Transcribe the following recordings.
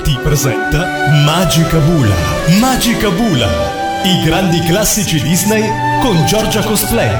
Animati presenta Magica Bula. Magica Bula. I grandi classici Disney con Giorgia Cosplay.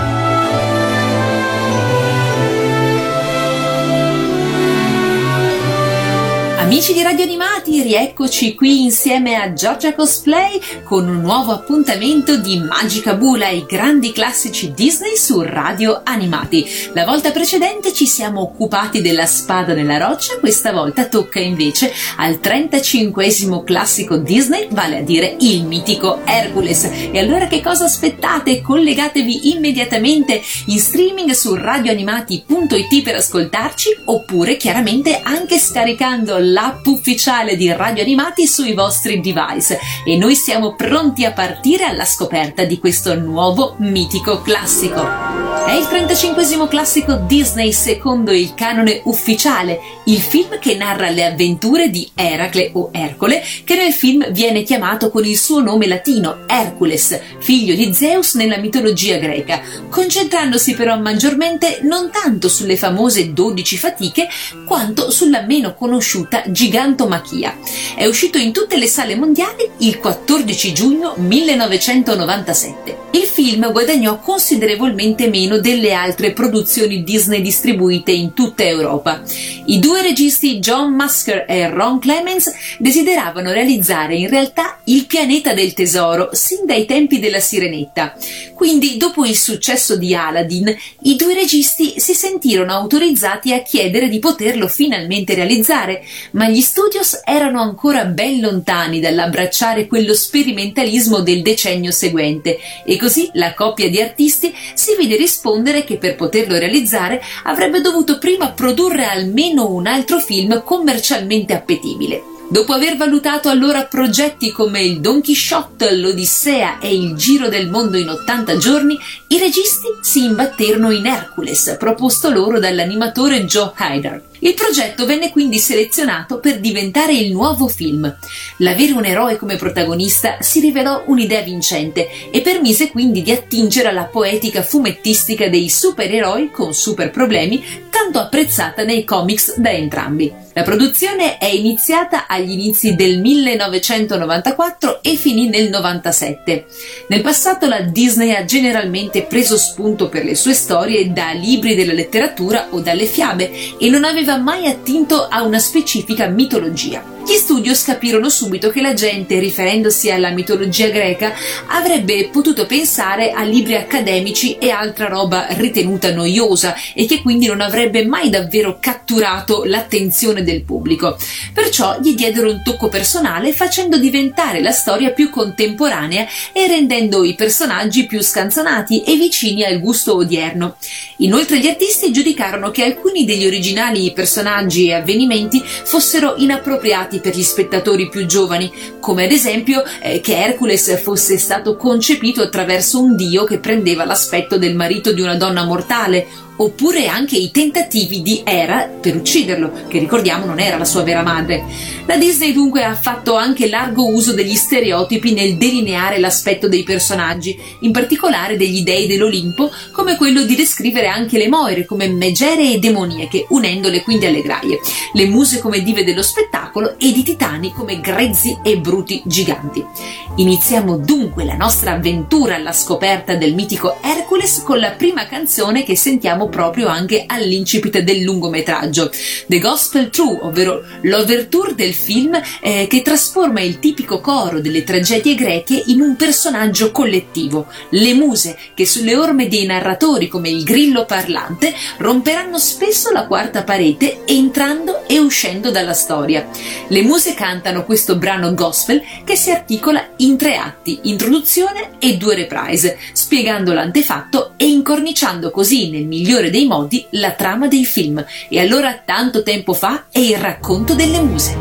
Amici di Radio Animati, rieccoci qui insieme a Giorgia Cosplay con un nuovo appuntamento di Magica Bula, i grandi classici Disney su Radio Animati. La volta precedente ci siamo occupati della spada nella roccia, questa volta tocca invece al 35 classico Disney, vale a dire il mitico Hercules. E allora che cosa aspettate? Collegatevi immediatamente in streaming su radioanimati.it per ascoltarci oppure chiaramente anche scaricando la l'app ufficiale di Radio Animati sui vostri device e noi siamo pronti a partire alla scoperta di questo nuovo mitico classico. È il 35 classico Disney secondo il canone ufficiale, il film che narra le avventure di Eracle o Ercole, che nel film viene chiamato con il suo nome latino, Hercules, figlio di Zeus nella mitologia greca, concentrandosi però maggiormente non tanto sulle famose 12 fatiche, quanto sulla meno conosciuta Gigantomachia. È uscito in tutte le sale mondiali il 14 giugno 1997. Il film guadagnò considerevolmente meno delle altre produzioni Disney distribuite in tutta Europa. I due registi John Musker e Ron Clements desideravano realizzare in realtà il pianeta del tesoro sin dai tempi della Sirenetta. Quindi, dopo il successo di Aladdin, i due registi si sentirono autorizzati a chiedere di poterlo finalmente realizzare, ma gli studios erano ancora ben lontani dall'abbracciare quello sperimentalismo del decennio seguente e così la coppia di artisti si vide rispondere che per poterlo realizzare avrebbe dovuto prima produrre almeno un altro film commercialmente appetibile. Dopo aver valutato allora progetti come il Don Quixote, l'Odissea e il Giro del mondo in 80 giorni, i registi si imbatterono in Hercules, proposto loro dall'animatore Joe Haidar. Il progetto venne quindi selezionato per diventare il nuovo film. L'avere un eroe come protagonista si rivelò un'idea vincente e permise quindi di attingere alla poetica fumettistica dei supereroi con super problemi, tanto apprezzata nei comics da entrambi. La produzione è iniziata agli inizi del 1994 e finì nel 97. Nel passato la Disney ha generalmente preso spunto per le sue storie da libri della letteratura o dalle fiabe e non aveva mai attinto a una specifica mitologia. Gli studios capirono subito che la gente, riferendosi alla mitologia greca, avrebbe potuto pensare a libri accademici e altra roba ritenuta noiosa e che quindi non avrebbe mai davvero catturato l'attenzione del pubblico. Perciò gli diedero un tocco personale facendo diventare la storia più contemporanea e rendendo i personaggi più scanzonati e vicini al gusto odierno. Inoltre gli artisti giudicarono che alcuni degli originali personaggi e avvenimenti fossero inappropriati per gli spettatori più giovani, come ad esempio eh, che Hercules fosse stato concepito attraverso un dio che prendeva l'aspetto del marito di una donna mortale oppure anche i tentativi di Hera per ucciderlo, che ricordiamo non era la sua vera madre. La Disney dunque ha fatto anche largo uso degli stereotipi nel delineare l'aspetto dei personaggi, in particolare degli dei dell'Olimpo, come quello di descrivere anche le Moire come megere e demoniache, unendole quindi alle graie, le muse come dive dello spettacolo ed i titani come grezzi e bruti giganti. Iniziamo dunque la nostra avventura alla scoperta del mitico Hercules con la prima canzone che sentiamo proprio anche all'incipit del lungometraggio, The Gospel True, ovvero l'overture del film eh, che trasforma il tipico coro delle tragedie greche in un personaggio collettivo, le muse che sulle orme dei narratori come il grillo parlante romperanno spesso la quarta parete entrando e uscendo dalla storia. Le muse cantano questo brano gospel che si articola in tre atti, introduzione e due reprise, spiegando l'antefatto e incorniciando così nel migliore migliore dei modi la trama dei film. E allora tanto tempo fa è il racconto delle muse.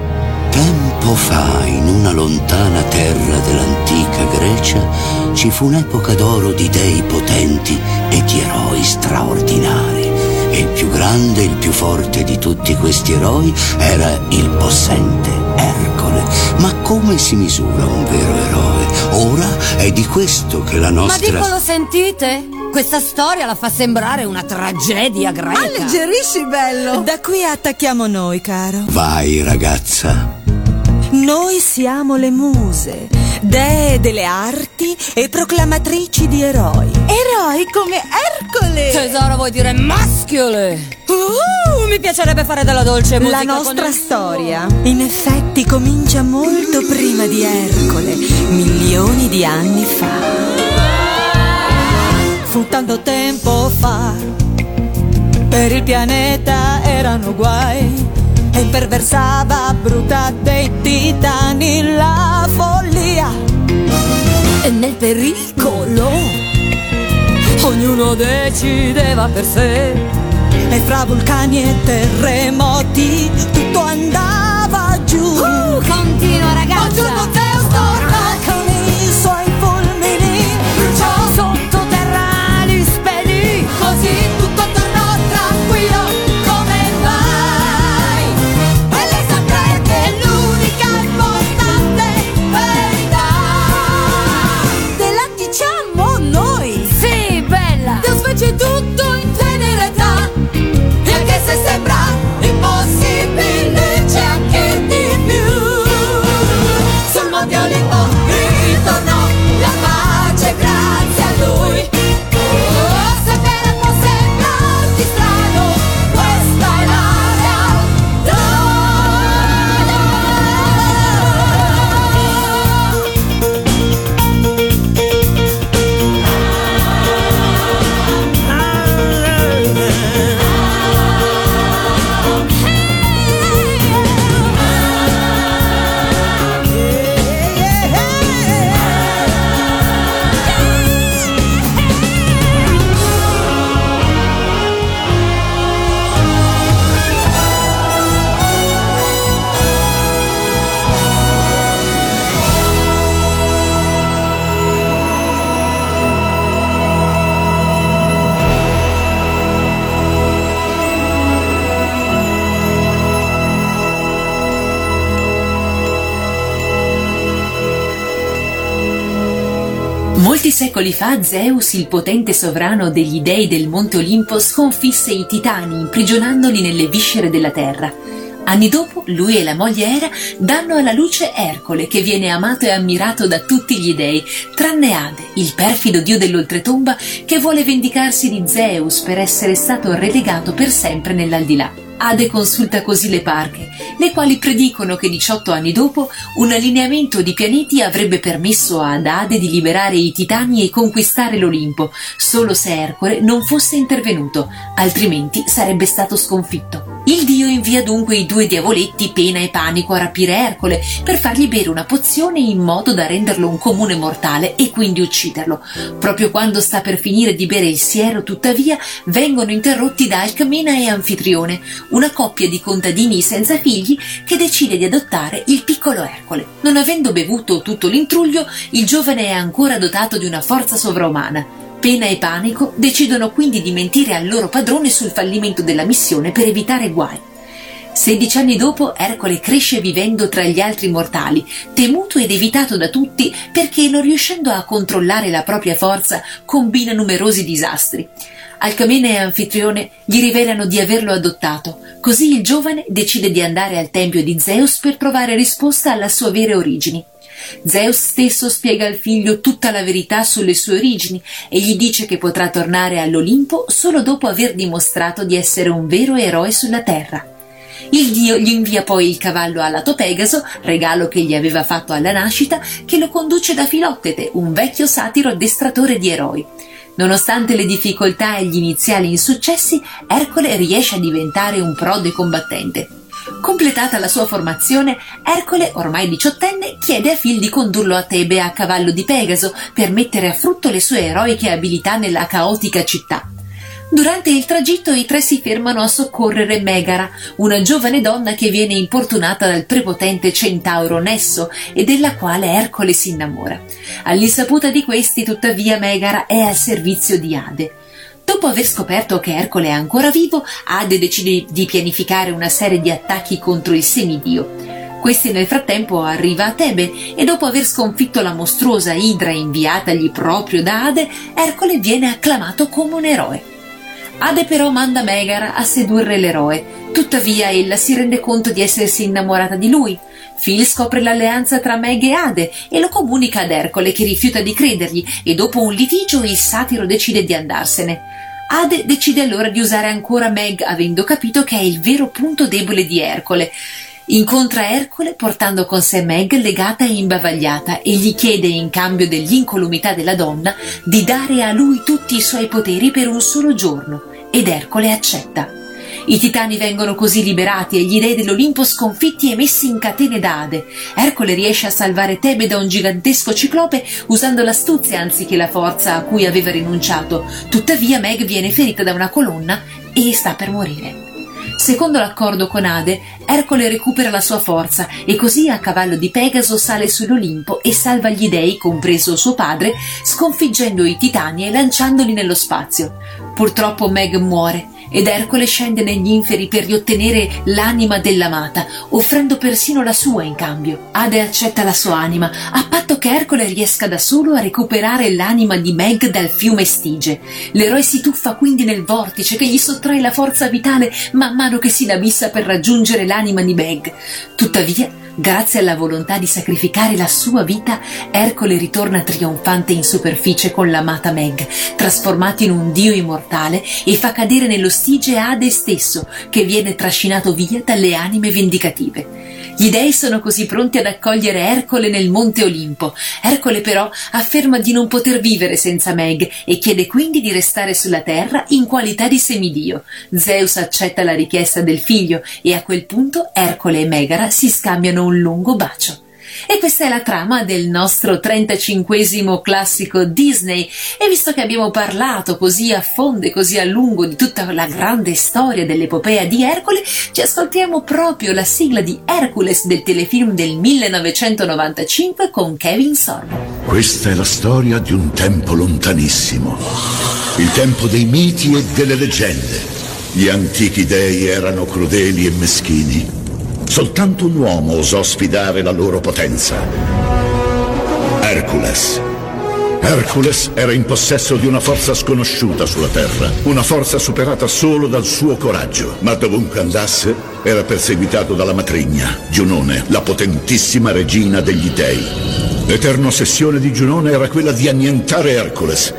Tempo fa, in una lontana terra dell'antica Grecia, ci fu un'epoca d'oro di dei potenti e di eroi straordinari. E il più grande e il più forte di tutti questi eroi era il possente Ercole. Ma come si misura un vero eroe? Ora è di questo che la nostra... Ma dico, lo sentite? Questa storia la fa sembrare una tragedia greca. Alleggerisci, bello! Da qui attacchiamo noi, caro. Vai, ragazza. Noi siamo le muse, dee delle arti e proclamatrici di eroi. Eroi come Ercole! Tesoro, vuoi dire maschiole? Uh, mi piacerebbe fare della dolce musica La nostra con storia, in effetti, comincia molto prima di Ercole, milioni di anni fa. Fu tanto tempo fa, per il pianeta erano guai e imperversava bruta dei titani la follia. E nel pericolo ognuno decideva per sé. E fra vulcani e terremoti tutto andava giù. Uh, continua ragazza! Secoli fa Zeus, il potente sovrano degli dei del Monte Olimpo, sconfisse i titani imprigionandoli nelle viscere della terra. Anni dopo, lui e la moglie Era danno alla luce Ercole, che viene amato e ammirato da tutti gli dei, tranne Ade, il perfido dio dell'oltretomba che vuole vendicarsi di Zeus per essere stato relegato per sempre nell'aldilà. Ade consulta così le parche, le quali predicono che 18 anni dopo un allineamento di pianeti avrebbe permesso ad Ade di liberare i titani e conquistare l'Olimpo, solo se Ercole non fosse intervenuto, altrimenti sarebbe stato sconfitto. Il dio invia dunque i due diavoletti Pena e Panico a rapire Ercole per fargli bere una pozione in modo da renderlo un comune mortale e quindi ucciderlo. Proprio quando sta per finire di bere il siero, tuttavia, vengono interrotti da Alcmena e Anfitrione, una coppia di contadini senza figli che decide di adottare il piccolo Ercole. Non avendo bevuto tutto l'intruglio, il giovane è ancora dotato di una forza sovraumana. Pena e Panico decidono quindi di mentire al loro padrone sul fallimento della missione per evitare guai. Sedici anni dopo Ercole cresce vivendo tra gli altri mortali, temuto ed evitato da tutti perché non riuscendo a controllare la propria forza combina numerosi disastri. Alcamene e Anfitrione gli rivelano di averlo adottato, così il giovane decide di andare al tempio di Zeus per trovare risposta alla sue vere origini. Zeus stesso spiega al figlio tutta la verità sulle sue origini e gli dice che potrà tornare all'Olimpo solo dopo aver dimostrato di essere un vero eroe sulla terra. Il dio gli invia poi il cavallo alato Pegaso, regalo che gli aveva fatto alla nascita, che lo conduce da Filottete, un vecchio satiro addestratore di eroi. Nonostante le difficoltà e gli iniziali insuccessi, Ercole riesce a diventare un prode combattente. Completata la sua formazione, Ercole, ormai diciottenne, chiede a Phil di condurlo a Tebe a cavallo di Pegaso per mettere a frutto le sue eroiche abilità nella caotica città. Durante il tragitto i tre si fermano a soccorrere Megara, una giovane donna che viene importunata dal prepotente centauro Nesso e della quale Ercole si innamora. All'insaputa di questi, tuttavia, Megara è al servizio di Ade. Dopo aver scoperto che Ercole è ancora vivo, Ade decide di pianificare una serie di attacchi contro il semidio. Questi nel frattempo arriva a Tebe e dopo aver sconfitto la mostruosa idra inviatagli proprio da Ade, Ercole viene acclamato come un eroe. Ade però manda Megara a sedurre l'eroe. Tuttavia ella si rende conto di essersi innamorata di lui. Phil scopre l'alleanza tra Meg e Ade e lo comunica ad Ercole che rifiuta di credergli e dopo un litigio il satiro decide di andarsene. Ade decide allora di usare ancora Meg avendo capito che è il vero punto debole di Ercole. Incontra Ercole portando con sé Meg legata e imbavagliata e gli chiede in cambio dell'incolumità della donna di dare a lui tutti i suoi poteri per un solo giorno ed Ercole accetta. I titani vengono così liberati e gli dei dell'Olimpo sconfitti e messi in catene da Ade. Ercole riesce a salvare Tebe da un gigantesco ciclope usando l'astuzia anziché la forza a cui aveva rinunciato. Tuttavia Meg viene ferita da una colonna e sta per morire. Secondo l'accordo con Ade, Ercole recupera la sua forza e così a cavallo di Pegaso sale sull'Olimpo e salva gli dei, compreso suo padre, sconfiggendo i titani e lanciandoli nello spazio. Purtroppo Meg muore ed Ercole scende negli inferi per riottenere l'anima dell'amata, offrendo persino la sua in cambio. Ade accetta la sua anima, a patto che Ercole riesca da solo a recuperare l'anima di Meg dal fiume Stige. L'eroe si tuffa quindi nel vortice che gli sottrae la forza vitale man mano che si inabissa per raggiungere l'anima di Meg. Tuttavia, Grazie alla volontà di sacrificare la sua vita, Ercole ritorna trionfante in superficie con l'amata Meg, trasformato in un dio immortale e fa cadere nello stige Ade stesso, che viene trascinato via dalle anime vendicative. Gli dei sono così pronti ad accogliere Ercole nel Monte Olimpo. Ercole però afferma di non poter vivere senza Meg e chiede quindi di restare sulla terra in qualità di semidio. Zeus accetta la richiesta del figlio e a quel punto Ercole e Megara si scambiano un lungo bacio. E questa è la trama del nostro 35 classico Disney. E visto che abbiamo parlato così a fondo e così a lungo di tutta la grande storia dell'epopea di Ercole, ci ascoltiamo proprio la sigla di Hercules del telefilm del 1995 con Kevin Sorbo. Questa è la storia di un tempo lontanissimo. Il tempo dei miti e delle leggende. Gli antichi dei erano crudeli e meschini. Soltanto un uomo osò sfidare la loro potenza. Hercules. Hercules era in possesso di una forza sconosciuta sulla Terra, una forza superata solo dal suo coraggio, ma dovunque andasse era perseguitato dalla matrigna, Giunone, la potentissima regina degli dei. L'eterna ossessione di Giunone era quella di annientare Hercules.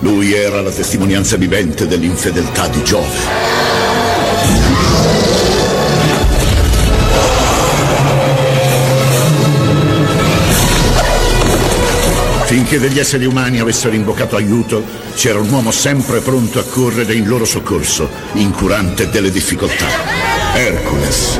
Lui era la testimonianza vivente dell'infedeltà di Giove. Finché degli esseri umani avessero invocato aiuto, c'era un uomo sempre pronto a correre in loro soccorso, incurante delle difficoltà. Hercules.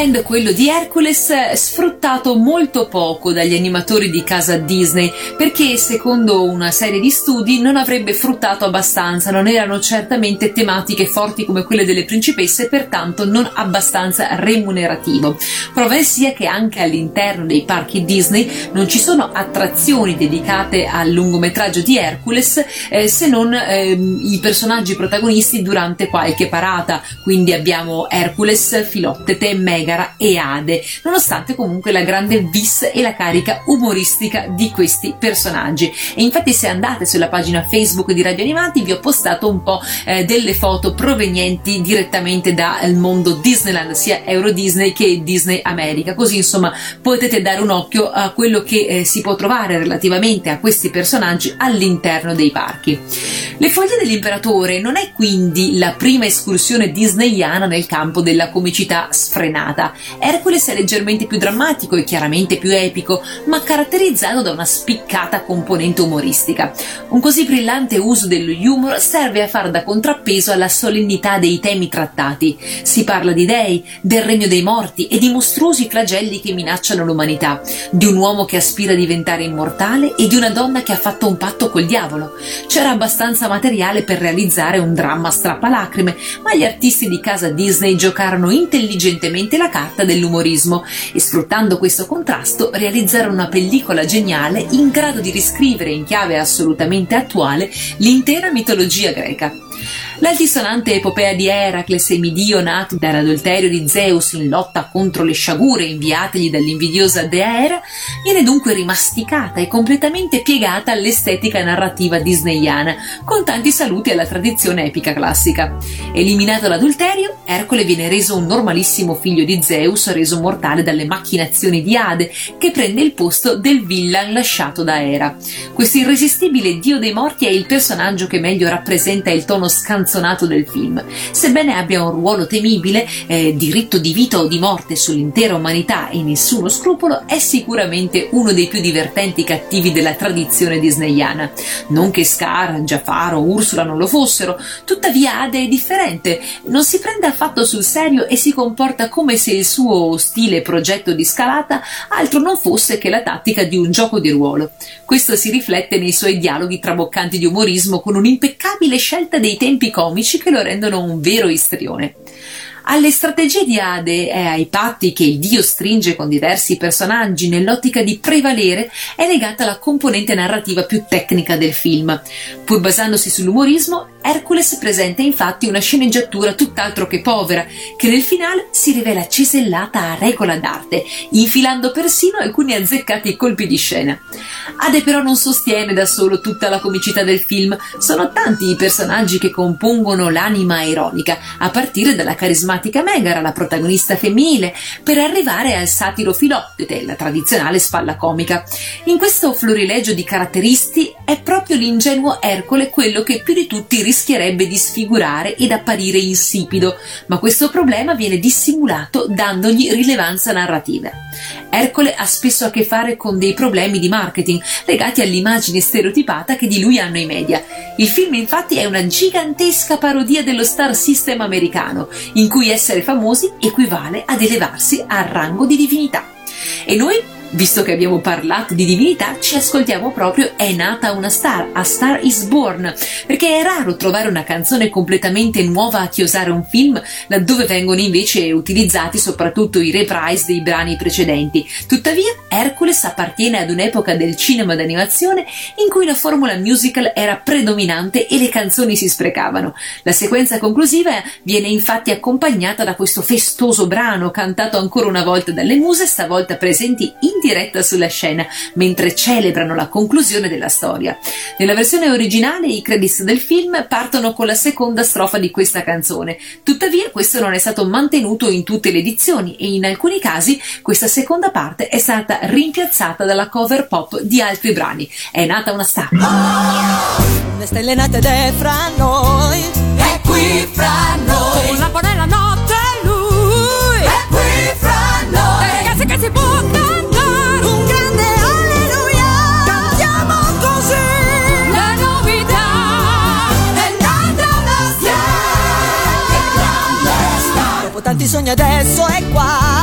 Brand, quello di Hercules, sfruttato molto poco dagli animatori di casa Disney, perché secondo una serie di studi non avrebbe fruttato abbastanza, non erano certamente tematiche forti come quelle delle principesse, pertanto non abbastanza remunerativo. Prova sia che anche all'interno dei parchi Disney non ci sono attrazioni dedicate al lungometraggio di Hercules, eh, se non eh, i personaggi protagonisti durante qualche parata, quindi abbiamo Hercules, Filottete, Megara e Ade, nonostante comunque la grande vis e la carica umoristica di questi personaggi. E infatti se andate sulla pagina Facebook di Radio Animati vi ho postato un po' eh, delle foto provenienti direttamente dal mondo Disneyland, sia Euro Disney che Disney America, così insomma potete dare un occhio a quello che eh, si può trovare relativamente a questi personaggi all'interno dei parchi. Le foglie dell'imperatore non è quindi la prima escursione disneyana nel campo della comicità sfrenata. Hercules è leggermente più drammatico e chiaramente più epico, ma caratterizzato da una spiccata componente umoristica. Un così brillante uso dello humor serve a far da contrappeso alla solennità dei temi trattati. Si parla di dei, del regno dei morti e di mostruosi flagelli che minacciano l'umanità, di un uomo che aspira a diventare immortale e di una donna che ha fatto un patto col diavolo. C'era abbastanza materiale per realizzare un dramma strappalacrime, ma gli artisti di casa Disney giocarono intelligentemente la carta dell'umorismo e sfruttando questo contrasto realizzarono una pellicola geniale in grado di riscrivere in chiave assolutamente attuale l'intera mitologia greca. L'altisonante epopea di Eracle, semidio nato dall'adulterio di Zeus in lotta contro le sciagure inviategli dall'invidiosa dea Hera, viene dunque rimasticata e completamente piegata all'estetica narrativa disneyana, con tanti saluti alla tradizione epica classica. Eliminato l'adulterio, Ercole viene reso un normalissimo figlio di Zeus, reso mortale dalle macchinazioni di Ade, che prende il posto del villan lasciato da Hera. Questo irresistibile dio dei morti è il personaggio che meglio rappresenta il tono scanzonato canzonato del film. Sebbene abbia un ruolo temibile, eh, diritto di vita o di morte sull'intera umanità e nessuno scrupolo, è sicuramente uno dei più divertenti cattivi della tradizione disneyana. Non che Scar, Jafar o Ursula non lo fossero, tuttavia Ade è differente, non si prende affatto sul serio e si comporta come se il suo stile progetto di scalata altro non fosse che la tattica di un gioco di ruolo. Questo si riflette nei suoi dialoghi traboccanti di umorismo con un'impeccabile scelta dei tempi comici che lo rendono un vero istrione. Alle strategie di Ade e ai patti che il dio stringe con diversi personaggi nell'ottica di prevalere è legata la componente narrativa più tecnica del film. Pur basandosi sull'umorismo, Hercules presenta infatti una sceneggiatura tutt'altro che povera, che nel finale si rivela cesellata a regola d'arte, infilando persino alcuni azzeccati colpi di scena. Ade però non sostiene da solo tutta la comicità del film, sono tanti i personaggi che compongono l'anima ironica, a partire dalla carismatica Megara, la protagonista femminile, per arrivare al satiro Filottete, la tradizionale spalla comica. In questo florilegio di caratteristi è proprio l'ingenuo Ercole quello che più di tutti rischierebbe di sfigurare ed apparire insipido, ma questo problema viene dissimulato dandogli rilevanza narrativa. Ercole ha spesso a che fare con dei problemi di marketing legati all'immagine stereotipata che di lui hanno i media. Il film infatti è una gigantesca parodia dello star system americano, in cui essere famosi equivale ad elevarsi al rango di divinità. E noi Visto che abbiamo parlato di divinità, ci ascoltiamo proprio È nata una star, A Star is Born, perché è raro trovare una canzone completamente nuova a chiosare un film, laddove vengono invece utilizzati soprattutto i reprise dei brani precedenti. Tuttavia, Hercules appartiene ad un'epoca del cinema d'animazione in cui la formula musical era predominante e le canzoni si sprecavano. La sequenza conclusiva viene infatti accompagnata da questo festoso brano cantato ancora una volta dalle muse, stavolta presenti in diretta sulla scena mentre celebrano la conclusione della storia. Nella versione originale i credits del film partono con la seconda strofa di questa canzone, tuttavia questo non è stato mantenuto in tutte le edizioni e in alcuni casi questa seconda parte è stata rimpiazzata dalla cover pop di altri brani. È nata una star. Le stelle nate ed è fra noi È qui fra noi Con la bonella notte lui È qui fra noi E ragazzi che si può sogni adesso è qua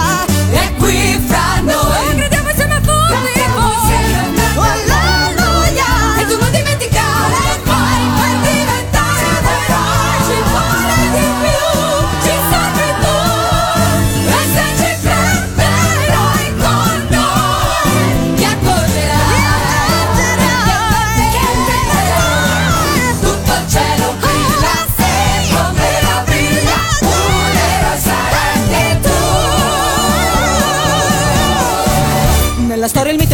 tu Nella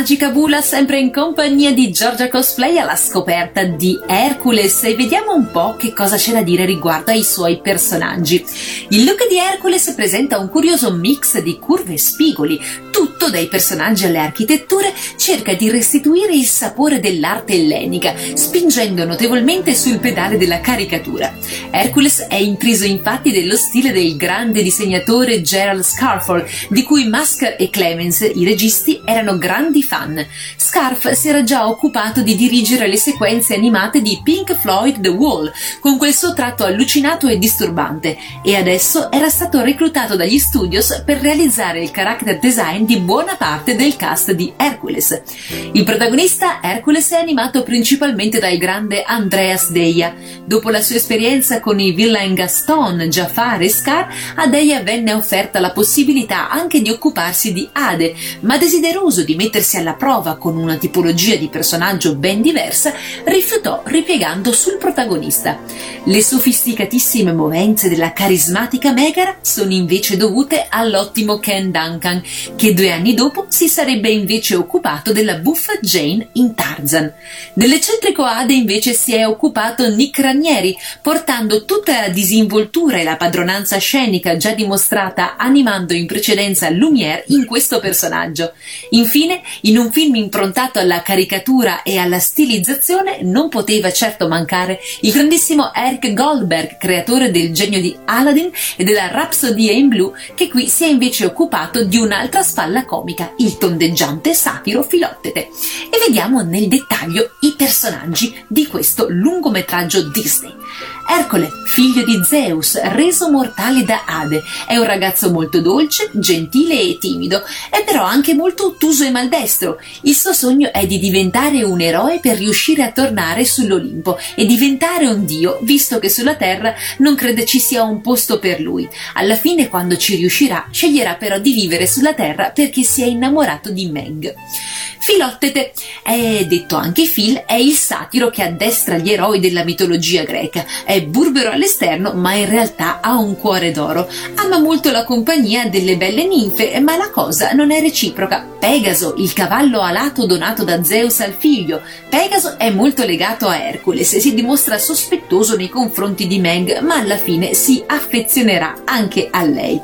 Magica Bula, sempre in compagnia di Giorgia Cosplay alla scoperta di Hercules e vediamo un po' che cosa c'è da dire riguardo ai suoi personaggi. Il look di Hercules presenta un curioso mix di curve e spigoli, tutto dai personaggi alle architetture cerca di restituire il sapore dell'arte ellenica, spingendo notevolmente sul pedale della caricatura. Hercules è intriso infatti dello stile del grande disegnatore Gerald Scarfall, di cui Musker e Clemens, i registi, erano grandi fan. Scarf si era già occupato di dirigere le sequenze animate di Pink Floyd The Wall, con quel suo tratto allucinato e disturbante, e adesso era stato reclutato dagli studios per realizzare il character design di buona parte del cast di Hercules. Il protagonista Hercules è animato principalmente dal grande Andreas Deia. Dopo la sua esperienza con i villain Gaston, Jafar e Scar, a Deia venne offerta la possibilità anche di occuparsi di Ade, ma desideroso di mettersi alla prova con una tipologia di personaggio ben diversa, rifiutò ripiegando sul protagonista. Le sofisticatissime movenze della carismatica Megara sono invece dovute all'ottimo Ken Duncan, che due anni dopo si sarebbe invece occupato della buffa Jane in Tarzan. Dell'eccentrico Ade invece si è occupato Nick Ranieri, portando tutta la disinvoltura e la padronanza scenica già dimostrata animando in precedenza Lumière in questo personaggio. Infine, in un film improntato alla caricatura e alla stilizzazione non poteva certo mancare il grandissimo Eric Goldberg, creatore del genio di Aladdin e della Rhapsody in Blue, che qui si è invece occupato di un'altra spalla comica, il tondeggiante satiro Filottete. E vediamo nel dettaglio i personaggi di questo lungometraggio Disney. Ercole, figlio di Zeus, reso mortale da Ade, è un ragazzo molto dolce, gentile e timido, è però anche molto ottuso e maldestro. Il suo sogno è di diventare un eroe per riuscire a tornare sull'Olimpo e diventare un dio, visto che sulla Terra non crede ci sia un posto per lui. Alla fine, quando ci riuscirà, sceglierà però di vivere sulla Terra perché si è innamorato di Meg. Filottete, è detto anche Phil, è il satiro che addestra gli eroi della mitologia greca. È burbero all'esterno, ma in realtà ha un cuore d'oro. Ama molto la compagnia delle belle ninfe, ma la cosa non è reciproca. Pegaso, il cavallo alato donato da Zeus al figlio. Pegaso è molto legato a Hercules e si dimostra sospettoso nei confronti di Meg, ma alla fine si affezionerà anche a lei.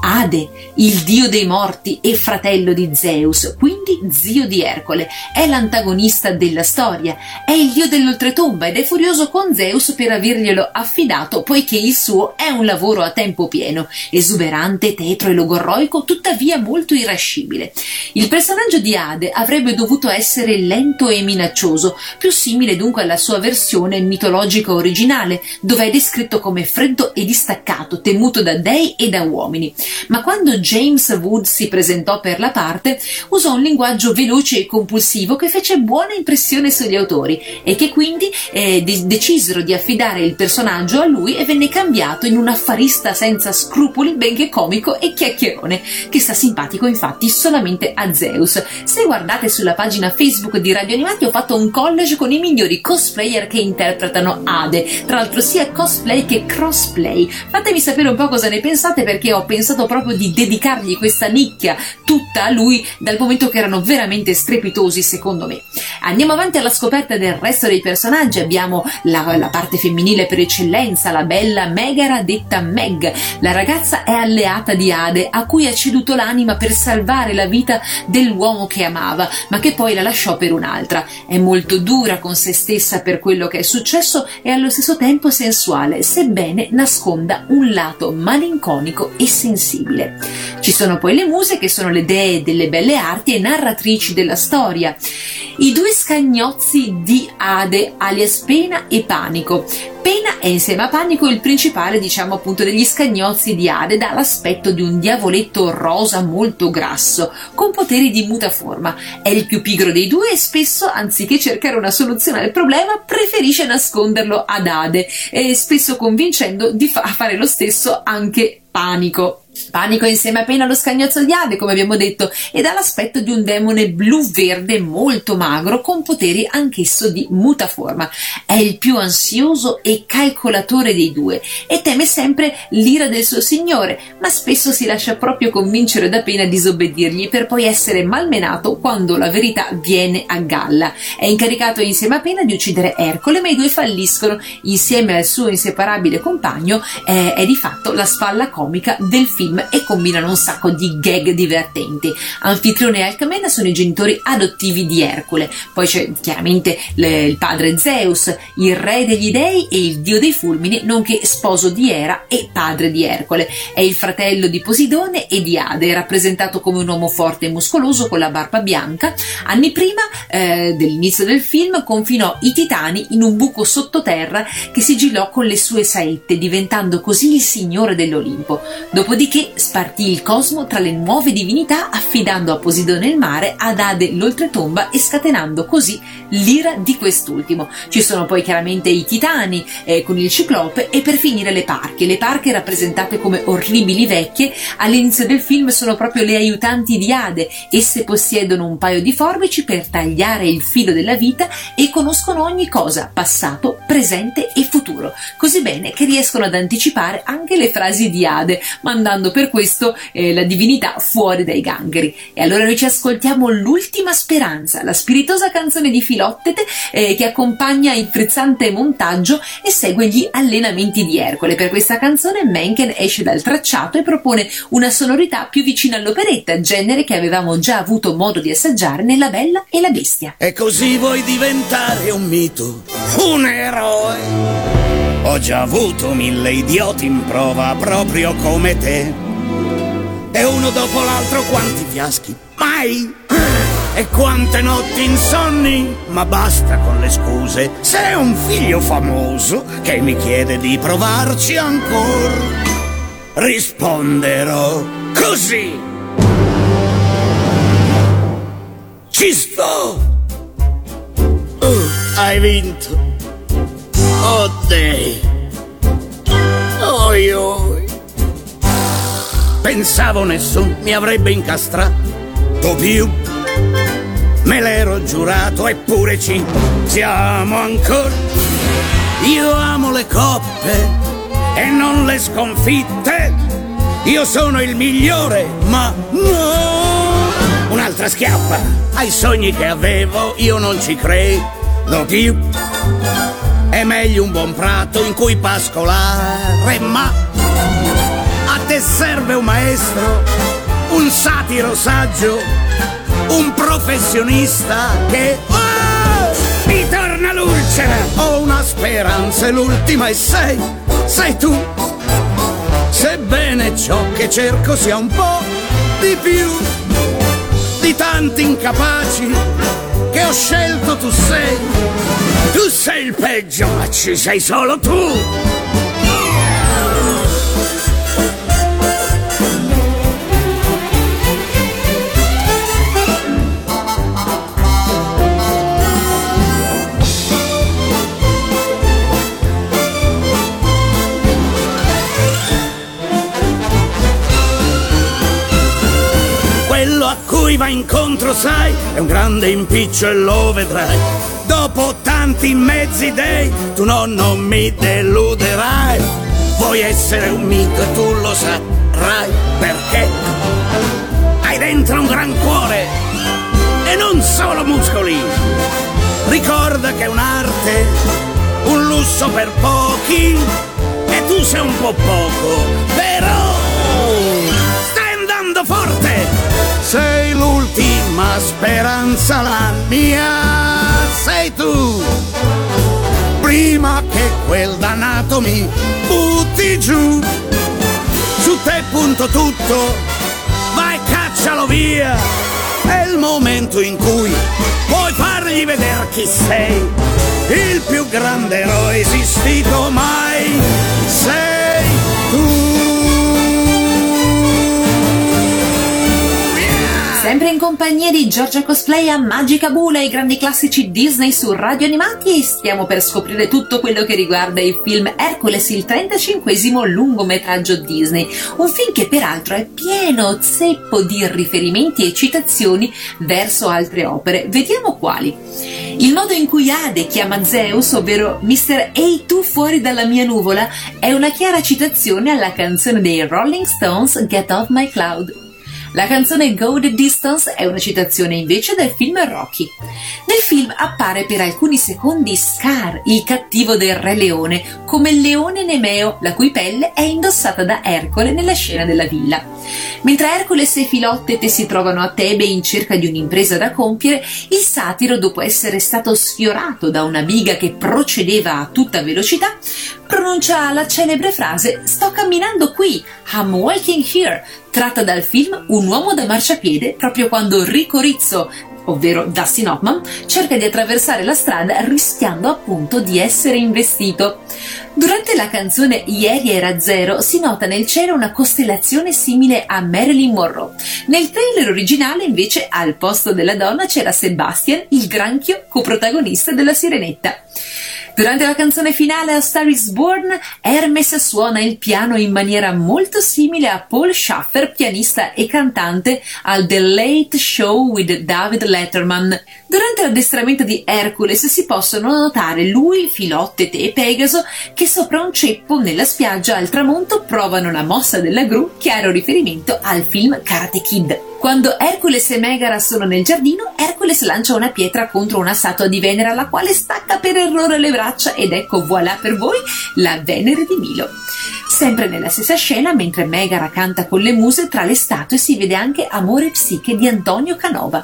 Ade, il dio dei morti e fratello di Zeus, quindi zio di Ercole, è l'antagonista della storia, è il dio dell'oltretomba ed è furioso con Zeus per averglielo affidato poiché il suo è un lavoro a tempo pieno, esuberante, tetro e logorroico, tuttavia molto irascibile. Il personaggio di Ade avrebbe dovuto essere lento e minaccioso, più simile dunque alla sua versione mitologica originale, dove è descritto come freddo e distaccato, temuto da dei e da uomini ma quando James Wood si presentò per la parte usò un linguaggio veloce e compulsivo che fece buona impressione sugli autori e che quindi eh, de- decisero di affidare il personaggio a lui e venne cambiato in un affarista senza scrupoli, benché comico e chiacchierone, che sta simpatico infatti solamente a Zeus. Se guardate sulla pagina Facebook di Radio Animati ho fatto un college con i migliori cosplayer che interpretano Ade, tra l'altro sia cosplay che crossplay. Fatemi sapere un po' cosa ne pensate perché ho pensato pensato proprio di dedicargli questa nicchia tutta a lui dal momento che erano veramente strepitosi secondo me. Andiamo avanti alla scoperta del resto dei personaggi, abbiamo la, la parte femminile per eccellenza, la bella Megara detta Meg, la ragazza è alleata di Ade a cui ha ceduto l'anima per salvare la vita dell'uomo che amava, ma che poi la lasciò per un'altra. È molto dura con se stessa per quello che è successo e allo stesso tempo sensuale, sebbene nasconda un lato malinconico e sensibile sensibile. Ci sono poi le muse che sono le dee delle belle arti e narratrici della storia. I due scagnozzi di Ade, alias Pena e Panico. Pena è insieme a Panico il principale, diciamo appunto, degli scagnozzi di Ade, dà l'aspetto di un diavoletto rosa molto grasso, con poteri di mutaforma. È il più pigro dei due e spesso, anziché cercare una soluzione al problema, preferisce nasconderlo ad Ade, e spesso convincendo di fa- fare lo stesso anche Panico. Panico insieme appena allo scagnozzo di Ade, come abbiamo detto, ed ha l'aspetto di un demone blu-verde molto magro con poteri anch'esso di mutaforma. È il più ansioso e calcolatore dei due e teme sempre l'ira del suo signore, ma spesso si lascia proprio convincere da pena a disobbedirgli per poi essere malmenato quando la verità viene a galla. È incaricato insieme a pena di uccidere Ercole, ma i due falliscono. Insieme al suo inseparabile compagno eh, è di fatto la spalla comica del film e combinano un sacco di gag divertenti. Anfitrione e Alcmena sono i genitori adottivi di Ercole, poi c'è chiaramente le, il padre Zeus, il re degli dei e il dio dei fulmini, nonché sposo di Era e padre di Ercole. È il fratello di Posidone e di Ade, rappresentato come un uomo forte e muscoloso con la barba bianca. Anni prima eh, dell'inizio del film confinò i titani in un buco sottoterra che sigillò con le sue saette, diventando così il signore dell'Olimpo. Dopodiché spartì il cosmo tra le nuove divinità affidando a Posidone il mare, ad Ade l'oltretomba e scatenando così l'ira di quest'ultimo. Ci sono poi chiaramente i titani eh, con il ciclope e per finire le parche. Le parche rappresentate come orribili vecchie all'inizio del film sono proprio le aiutanti di Ade. Esse possiedono un paio di forbici per tagliare il filo della vita e conoscono ogni cosa, passato, presente e futuro, così bene che riescono ad anticipare anche le frasi di Ade, mandando per questo eh, la divinità fuori dai gangheri. E allora noi ci ascoltiamo l'ultima speranza, la spiritosa canzone di Filottete eh, che accompagna il frizzante montaggio e segue gli allenamenti di Ercole. Per questa canzone Mencken esce dal tracciato e propone una sonorità più vicina all'operetta, genere che avevamo già avuto modo di assaggiare nella Bella e la Bestia. E così vuoi diventare un mito, un eroe. Ho già avuto mille idioti in prova proprio come te. E uno dopo l'altro quanti fiaschi? Mai! E quante notti insonni? Ma basta con le scuse. Sei un figlio famoso che mi chiede di provarci ancora. Risponderò così. Ci sto! Uh, hai vinto. Oh. Oi oi. Pensavo nessuno mi avrebbe incastrato più. Me l'ero giurato eppure ci siamo ancora. Io amo le coppe e non le sconfitte. Io sono il migliore, ma no. Un'altra schiappa ai sogni che avevo, io non ci credo più. È meglio un buon prato in cui pascolare, ma a te serve un maestro, un satiro saggio, un professionista che oh, mi torna l'ulcera. Ho una speranza e l'ultima e sei, sei tu. Sebbene ciò che cerco sia un po' di più di tanti incapaci che ho scelto tu sei. Tu sei il peggio, ma ci sei solo tu. A cui va incontro, sai, è un grande impiccio e lo vedrai. Dopo tanti mezzi dei, tu no, non mi deluderai. Vuoi essere un mito e tu lo saprai perché hai dentro un gran cuore e non solo muscoli. Ricorda che è un'arte, un lusso per pochi e tu sei un po' poco, però andando forte. Sei l'ultima speranza, la mia sei tu. Prima che quel dannato mi butti giù, su te punto tutto, vai caccialo via. È il momento in cui puoi fargli vedere chi sei, il più grande eroe esistito mai. Sei Sempre in compagnia di Giorgia Cosplay a Magica Bula, i grandi classici Disney su radio animati stiamo per scoprire tutto quello che riguarda il film Hercules, il 35 lungometraggio Disney. Un film che peraltro è pieno zeppo di riferimenti e citazioni verso altre opere. Vediamo quali. Il modo in cui Ade chiama Zeus, ovvero Mr. Ehi tu fuori dalla mia nuvola, è una chiara citazione alla canzone dei Rolling Stones Get Off My Cloud. La canzone Go the Distance è una citazione invece del film Rocky. Nel film appare per alcuni secondi Scar, il cattivo del Re Leone, come il leone Nemeo, la cui pelle è indossata da Ercole nella scena della villa. Mentre Ercole e Filottete si trovano a Tebe in cerca di un'impresa da compiere, il satiro, dopo essere stato sfiorato da una biga che procedeva a tutta velocità, pronuncia la celebre frase Sto camminando qui, I'm walking here, tratta dal film Un uomo da marciapiede proprio quando Rico Rizzo ovvero Dustin Hoffman, cerca di attraversare la strada rischiando appunto di essere investito. Durante la canzone Ieri era zero si nota nel cielo una costellazione simile a Marilyn Monroe. Nel trailer originale invece al posto della donna c'era Sebastian, il granchio coprotagonista della Sirenetta. Durante la canzone finale a Star is Born, Hermes suona il piano in maniera molto simile a Paul Schaffer, pianista e cantante al The Late Show with David Letterman. Durante l'addestramento di Hercules si possono notare lui, Filottete e Pegaso che sopra un ceppo nella spiaggia al tramonto provano la mossa della gru, chiaro riferimento al film Karate Kid. Quando Hercules e Megara sono nel giardino, Hercules lancia una pietra contro una statua di Venere alla quale stacca per errore le braccia ed ecco voilà per voi la Venere di Milo. Sempre nella stessa scena, mentre Megara canta con le muse, tra le statue si vede anche Amore Psiche di Antonio Canova.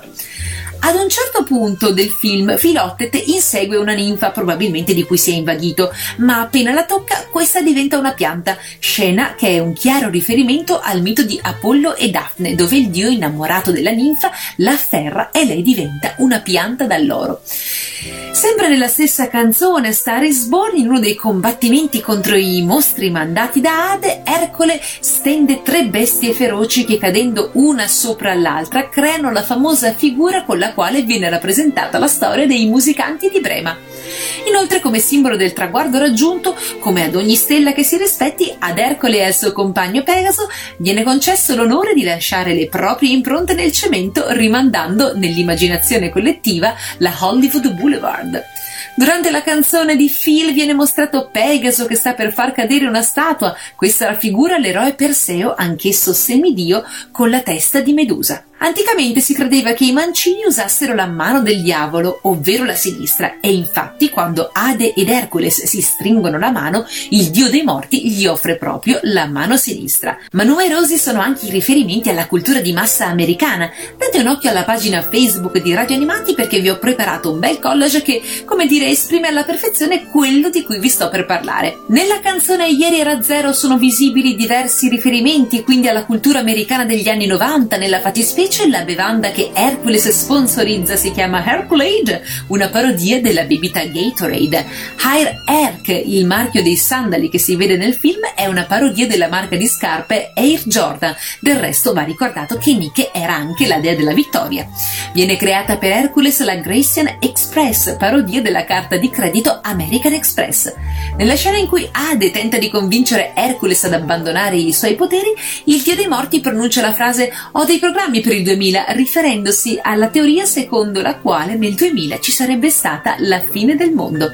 Ad un certo punto del film Filottete insegue una ninfa probabilmente di cui si è invadito, ma appena la tocca questa diventa una pianta, scena che è un chiaro riferimento al mito di Apollo e Daphne, dove il dio innamorato della ninfa la afferra e lei diventa una pianta d'alloro. Sempre nella stessa canzone Star is Born, in uno dei combattimenti contro i mostri mandati da Ade, Ercole stende tre bestie feroci che cadendo una sopra l'altra creano la famosa figura con la quale viene rappresentata la storia dei musicanti di Brema. Inoltre, come simbolo del traguardo raggiunto, come ad ogni stella che si rispetti, ad Ercole e al suo compagno Pegaso viene concesso l'onore di lasciare le proprie impronte nel cemento, rimandando nell'immaginazione collettiva la Hollywood Boulevard. Durante la canzone di Phil viene mostrato Pegaso che sta per far cadere una statua. Questa raffigura l'eroe Perseo, anch'esso semidio, con la testa di Medusa. Anticamente si credeva che i mancini usassero la mano del diavolo, ovvero la sinistra, e infatti quando Ade ed Hercules si stringono la mano, il dio dei morti gli offre proprio la mano sinistra. Ma numerosi sono anche i riferimenti alla cultura di massa americana. Date un occhio alla pagina Facebook di Radio Animati perché vi ho preparato un bel collage che, come dire, esprime alla perfezione quello di cui vi sto per parlare. Nella canzone Ieri era zero sono visibili diversi riferimenti quindi alla cultura americana degli anni 90, nella fattispecie invece la bevanda che Hercules sponsorizza si chiama Herculade, una parodia della bibita Gatorade. Hire Herc, il marchio dei sandali che si vede nel film, è una parodia della marca di scarpe Air Jordan. Del resto va ricordato che Nike era anche la dea della vittoria. Viene creata per Hercules la Gracian Express, parodia della carta di credito American Express. Nella scena in cui Ade tenta di convincere Hercules ad abbandonare i suoi poteri, il dio dei morti pronuncia la frase Ho dei programmi per il 2000, riferendosi alla teoria secondo la quale nel 2000 ci sarebbe stata la fine del mondo.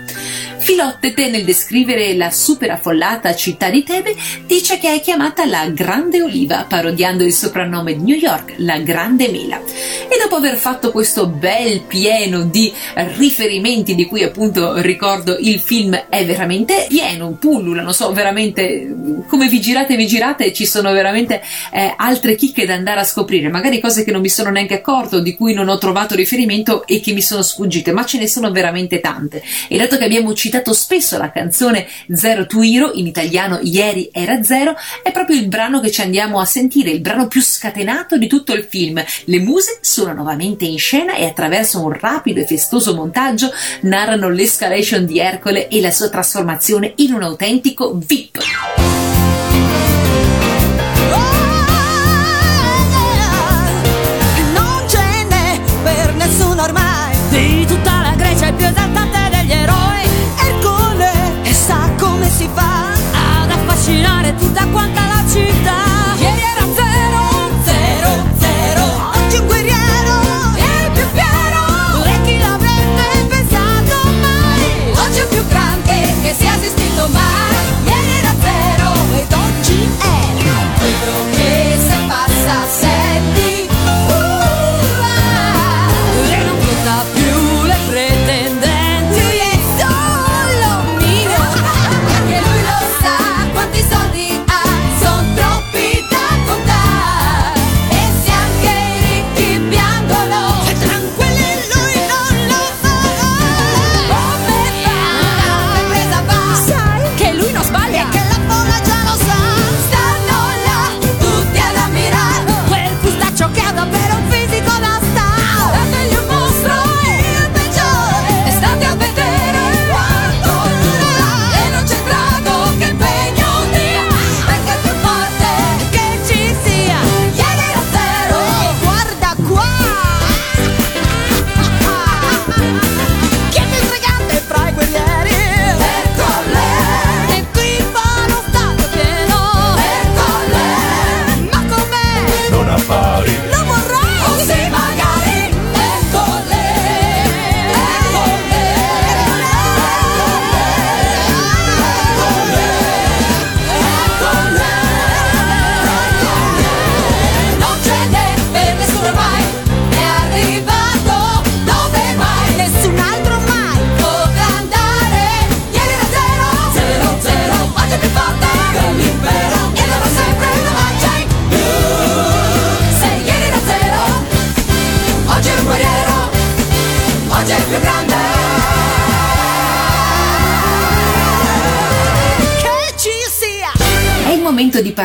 Filottete, nel descrivere la super affollata città di Tebe, dice che è chiamata la Grande Oliva, parodiando il soprannome di New York, la Grande Mela. E dopo aver fatto questo bel pieno di riferimenti, di cui appunto ricordo il film è veramente pieno, pullula, non so, veramente come vi girate vi girate, ci sono veramente eh, altre chicche da andare a scoprire, magari cose che non mi sono neanche accorto, di cui non ho trovato riferimento e che mi sono sfuggite, ma ce ne sono veramente tante. E dato che abbiamo citato spesso la canzone Zero to Hero, in italiano Ieri era zero, è proprio il brano che ci andiamo a sentire, il brano più scatenato di tutto il film. Le muse sono nuovamente in scena e attraverso un rapido e festoso montaggio narrano l'escalation di Ercole e la sua trasformazione in un autentico VIP. Si fa ad affascinare tutta quanta la città.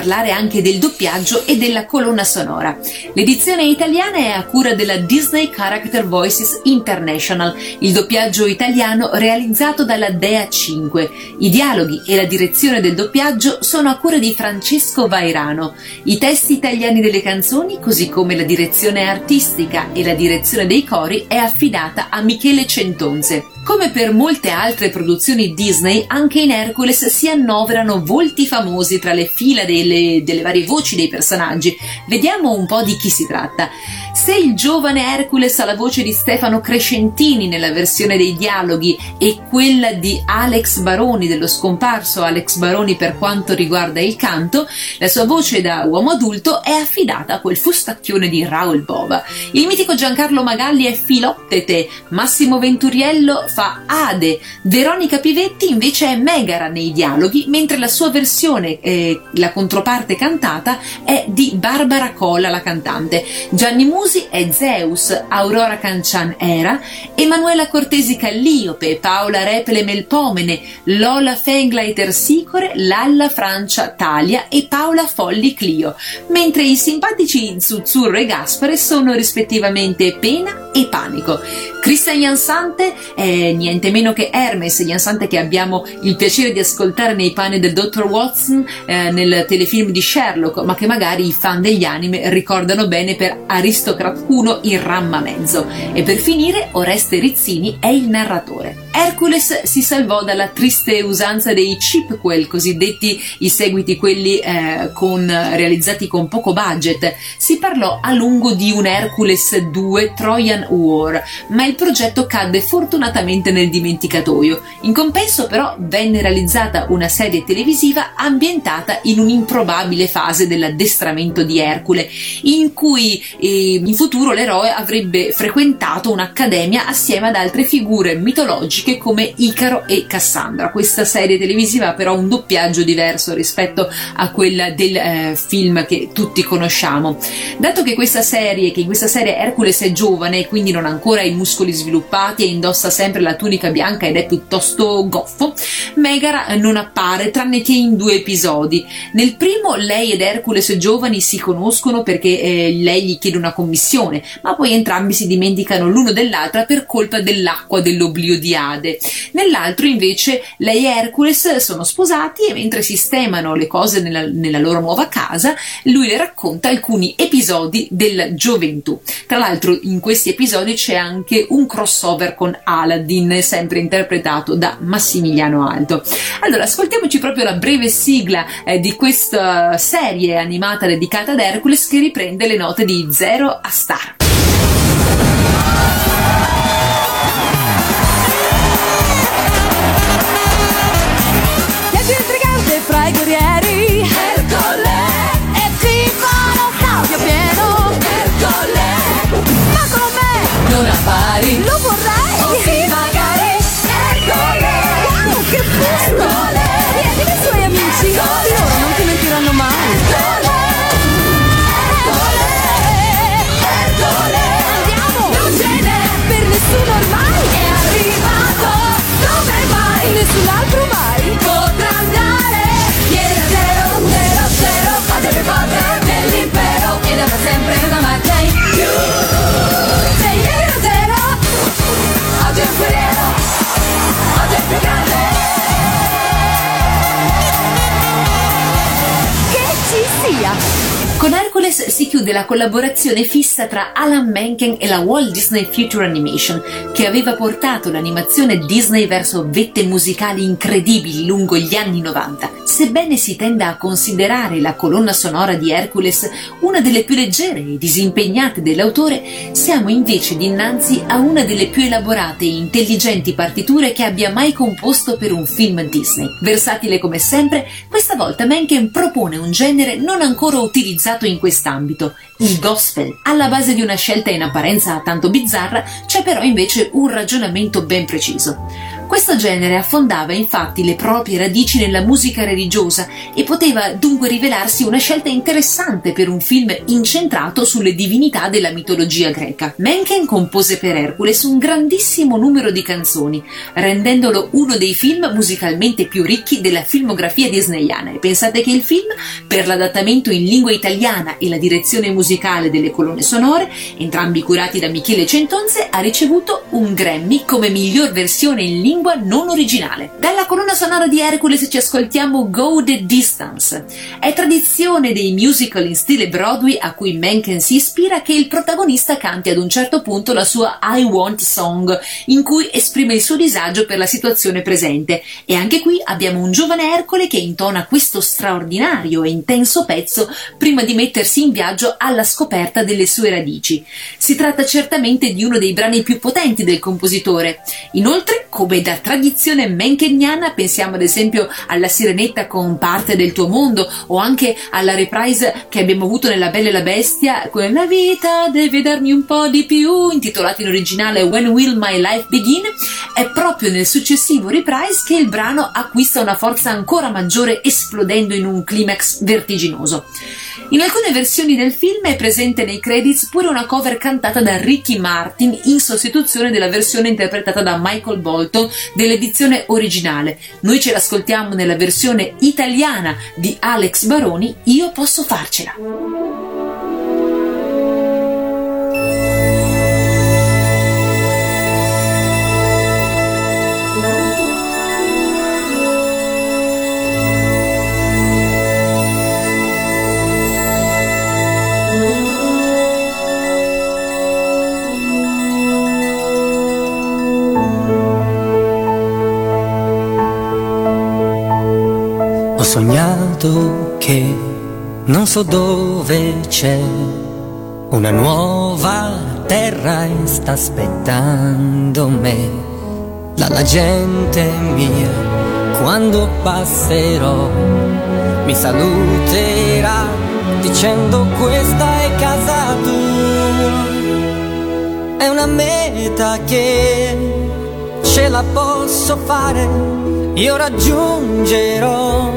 Parlare anche del doppiaggio e della colonna sonora. L'edizione italiana è a cura della Disney Character Voices International, il doppiaggio italiano realizzato dalla Dea 5. I dialoghi e la direzione del doppiaggio sono a cura di Francesco Vairano. I testi italiani delle canzoni, così come la direzione artistica e la direzione dei cori, è affidata a Michele Centonze. Come per molte altre produzioni Disney, anche in Hercules si annoverano volti famosi tra le fila delle, delle varie voci dei personaggi. Vediamo un po' di chi si tratta. Se il giovane Hercules ha la voce di Stefano Crescentini nella versione dei dialoghi e quella di Alex Baroni, dello scomparso Alex Baroni per quanto riguarda il canto, la sua voce da uomo adulto è affidata a quel fustacchione di Raul Bova. Il mitico Giancarlo Magalli è Filottete, Massimo Venturiello fa Ade, Veronica Pivetti invece è Megara nei dialoghi, mentre la sua versione, eh, la controparte cantata, è di Barbara Cola, la cantante. Gianni Musi è Zeus, Aurora Cancian Era, Emanuela Cortesi Calliope, Paola Repele Melpomene, Lola Fengleiter Sicore, Lalla Francia Talia e Paola Folli Clio, mentre i simpatici Zuzzurro e Gaspare sono rispettivamente Pena e Panico. Christian Jansante è niente meno che Hermes Jansante che abbiamo il piacere di ascoltare nei panni del Dr. Watson eh, nel telefilm di Sherlock, ma che magari i fan degli anime ricordano bene per Aristocrat 1 in ramma mezzo. E per finire, Oreste Rizzini è il narratore. Hercules si salvò dalla triste usanza dei chipquel, cosiddetti i seguiti quelli eh, con, realizzati con poco budget. Si parlò a lungo di un Hercules 2 Trojan War, ma il progetto cadde fortunatamente nel dimenticatoio. In compenso però venne realizzata una serie televisiva ambientata in un'improbabile fase dell'addestramento di Ercole, in cui eh, in futuro l'eroe avrebbe frequentato un'accademia assieme ad altre figure mitologiche come Icaro e Cassandra. Questa serie televisiva ha però un doppiaggio diverso rispetto a quella del eh, film che tutti conosciamo. Dato che questa serie, che in questa serie Hercules è giovane e quindi non ha ancora i muscoli sviluppati e indossa sempre la tunica bianca ed è piuttosto goffo, Megara non appare tranne che in due episodi. Nel primo lei ed Hercules giovani si conoscono perché eh, lei gli chiede una commissione, ma poi entrambi si dimenticano l'uno dell'altra per colpa dell'acqua dell'oblio di Ade. Nell'altro invece lei e Hercules sono sposati e mentre sistemano le cose nella, nella loro nuova casa, lui le racconta alcuni episodi della gioventù. Tra l'altro in questi episodi c'è anche un crossover con Aladdin Aladdin, sempre interpretato da Massimiliano Alto. Allora, ascoltiamoci proprio la breve sigla eh, di questa serie animata dedicata ad Hercules che riprende le note di Zero a Star. La collaborazione fissa tra Alan Menken e la Walt Disney Future Animation, che aveva portato l'animazione Disney verso vette musicali incredibili lungo gli anni 90. Sebbene si tenda a considerare la colonna sonora di Hercules una delle più leggere e disimpegnate dell'autore, siamo invece dinanzi a una delle più elaborate e intelligenti partiture che abbia mai composto per un film Disney. Versatile come sempre, questa volta Menken propone un genere non ancora utilizzato in quest'ambito, il gospel. Alla base di una scelta in apparenza tanto bizzarra c'è però invece un ragionamento ben preciso. Questo genere affondava infatti le proprie radici nella musica religiosa e poteva dunque rivelarsi una scelta interessante per un film incentrato sulle divinità della mitologia greca. Mencken compose per Hercules un grandissimo numero di canzoni, rendendolo uno dei film musicalmente più ricchi della filmografia disneyana. E pensate che il film, per l'adattamento in lingua italiana e la direzione musicale delle colonne sonore, entrambi curati da Michele Centonze, ha ricevuto un Grammy come miglior versione in lingua non originale. Dalla colonna sonora di Hercules ci ascoltiamo Go the Distance. È tradizione dei musical in stile Broadway a cui Mencken si ispira che il protagonista canti ad un certo punto la sua I Want Song, in cui esprime il suo disagio per la situazione presente. E anche qui abbiamo un giovane Ercole che intona questo straordinario e intenso pezzo prima di mettersi in viaggio alla scoperta delle sue radici. Si tratta certamente di uno dei brani più potenti del compositore. Inoltre, come da tradizione mencheniana, pensiamo ad esempio alla Sirenetta con parte del tuo mondo o anche alla reprise che abbiamo avuto nella Bella e la Bestia con La vita deve darmi un po' di più, intitolato in originale When Will My Life Begin, è proprio nel successivo reprise che il brano acquista una forza ancora maggiore esplodendo in un climax vertiginoso. In alcune versioni del film è presente nei credits pure una cover cantata da Ricky Martin in sostituzione della versione interpretata da Michael Bolton dell'edizione originale. Noi ce l'ascoltiamo nella versione italiana di Alex Baroni, Io posso farcela. Sognato che non so dove c'è una nuova terra e sta aspettando me. Dalla gente mia, quando passerò, mi saluterà dicendo questa è casa tua. È una meta che ce la posso fare, io raggiungerò,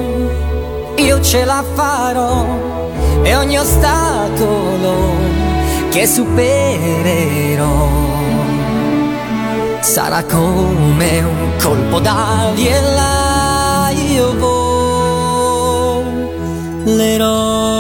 io ce la farò e ogni ostacolo che supererò sarà come un colpo d'ali e là io volerò.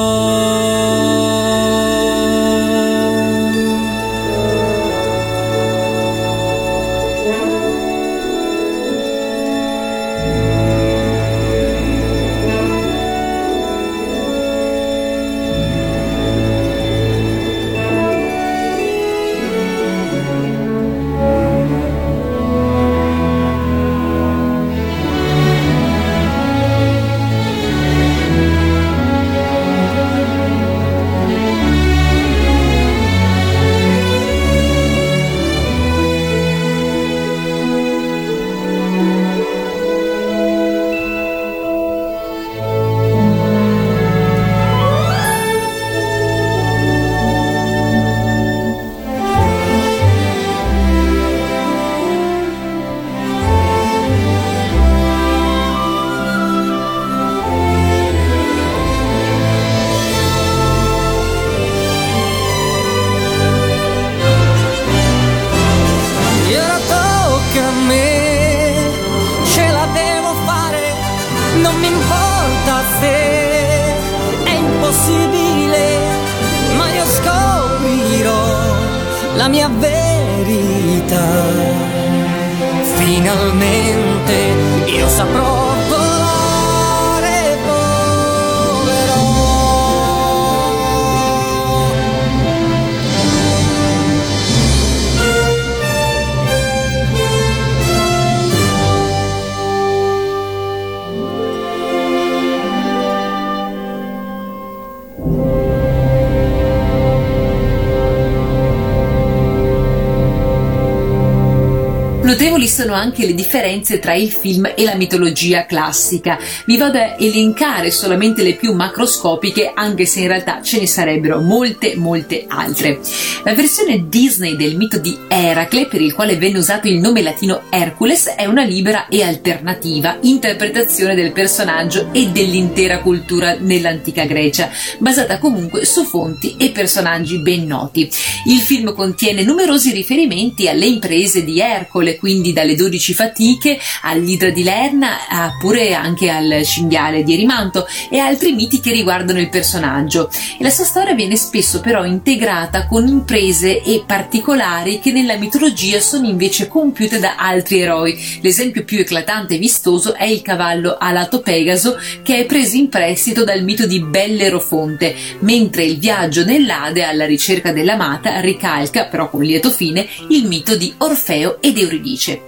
Sono anche le differenze tra il film e la mitologia classica. Vi vado a elencare solamente le più macroscopiche, anche se in realtà ce ne sarebbero molte, molte altre. La versione Disney del mito di Eracle, per il quale venne usato il nome latino Hercules, è una libera e alternativa interpretazione del personaggio e dell'intera cultura nell'antica Grecia, basata comunque su fonti e personaggi ben noti. Il film contiene numerosi riferimenti alle imprese di Ercole, quindi dalle 12 fatiche all'idra di Lerna, a- pure anche al cinghiale di Erimanto e altri miti che riguardano il personaggio. E la sua storia viene spesso però integrata con imprese e particolari che nella mitologia sono invece compiute da altri eroi. L'esempio più eclatante e vistoso è il cavallo alato Pegaso che è preso in prestito dal mito di Bellerofonte, mentre il viaggio nell'Ade alla ricerca dell'amata ricalca, però con lieto fine, il mito di Orfeo ed Euridice.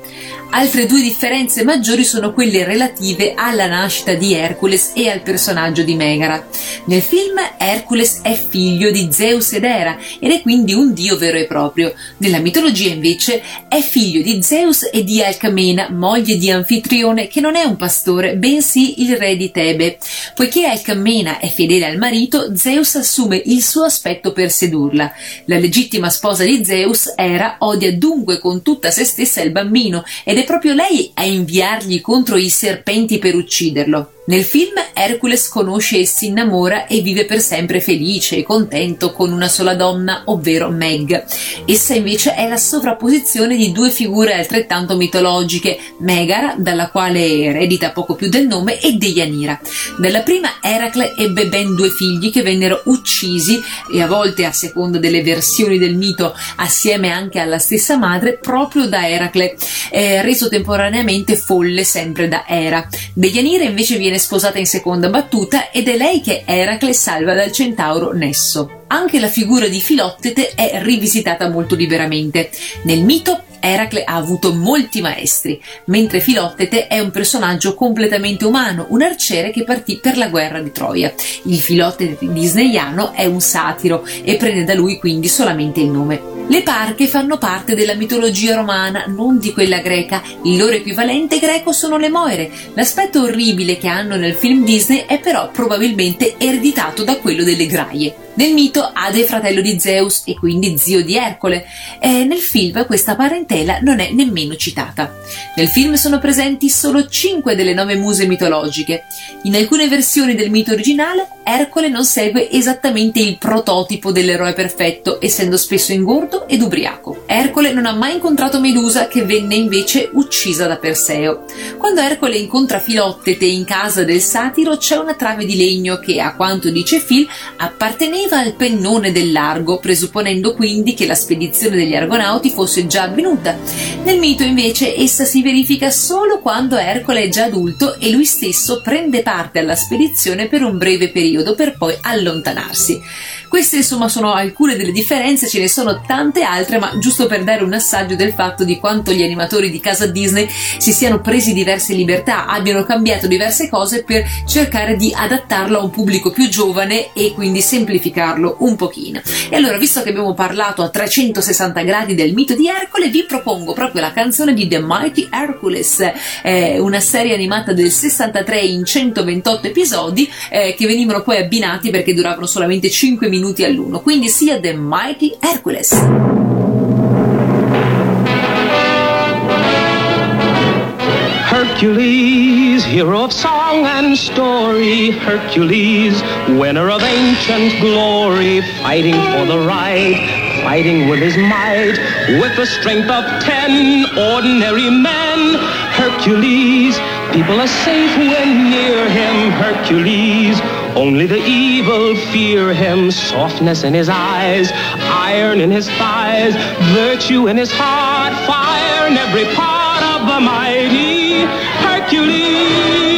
Altre due differenze maggiori sono quelle relative alla nascita di Hercules e al personaggio di Megara. Nel film Hercules è figlio di Zeus ed Hera ed è quindi un dio vero e proprio. Nella mitologia invece è figlio di Zeus e di Alcmena, moglie di Anfitrione, che non è un pastore, bensì il re di Tebe. Poiché Alcmena è fedele al marito, Zeus assume il suo aspetto per sedurla. La legittima sposa di Zeus, Hera, odia dunque con tutta se stessa il bambino ed è proprio lei a inviargli contro i serpenti per ucciderlo. Nel film Hercules conosce e si innamora e vive per sempre felice e contento con una sola donna, ovvero Meg. Essa invece è la sovrapposizione di due figure altrettanto mitologiche, Megara, dalla quale eredita poco più del nome, e Deianira. Dalla prima Eracle ebbe ben due figli che vennero uccisi e a volte a seconda delle versioni del mito assieme anche alla stessa madre proprio da Eracle, eh, reso temporaneamente folle sempre da Era. Deianira invece viene sposata in seconda battuta ed è lei che Eracle salva dal centauro Nesso. Anche la figura di Filottete è rivisitata molto liberamente. Nel mito Eracle ha avuto molti maestri, mentre Filottete è un personaggio completamente umano, un arciere che partì per la guerra di Troia. Il Filottete disneyano è un satiro e prende da lui quindi solamente il nome. Le parche fanno parte della mitologia romana, non di quella greca. Il loro equivalente greco sono le moire. L'aspetto orribile che hanno nel film Disney è però probabilmente ereditato da quello delle graie. Nel mito Ade è fratello di Zeus e quindi zio di Ercole. E nel film questa parentela non è nemmeno citata. Nel film sono presenti solo 5 delle nove muse mitologiche. In alcune versioni del mito originale Ercole non segue esattamente il prototipo dell'eroe perfetto, essendo spesso ingordo ed ubriaco. Ercole non ha mai incontrato Medusa, che venne invece uccisa da Perseo. Quando Ercole incontra Filottete in casa del satiro, c'è una trave di legno che, a quanto dice Phil, apparteneva al pennone del largo, presupponendo quindi che la spedizione degli argonauti fosse già avvenuta. Nel mito, invece, essa si verifica solo quando Ercole è già adulto e lui stesso prende parte alla spedizione per un breve periodo per poi allontanarsi. Queste insomma sono alcune delle differenze, ce ne sono tante altre, ma giusto per dare un assaggio del fatto di quanto gli animatori di casa Disney si siano presi diverse libertà, abbiano cambiato diverse cose per cercare di adattarlo a un pubblico più giovane e quindi semplificarlo un pochino. E allora, visto che abbiamo parlato a 360 gradi del mito di Ercole, vi propongo proprio la canzone di The Mighty Hercules, eh, una serie animata del 63 in 128 episodi eh, che venivano poi abbinati perché duravano solamente 5 minuti all'uno, quindi sia The Mighty Hercules. Hercules, hero of song and story. Hercules, winner of ancient glory. Fighting for the right, fighting with his might. With the strength of ten ordinary men. Hercules, People are safe when near him, Hercules. Only the evil fear him. Softness in his eyes, iron in his thighs, virtue in his heart, fire in every part of the mighty Hercules.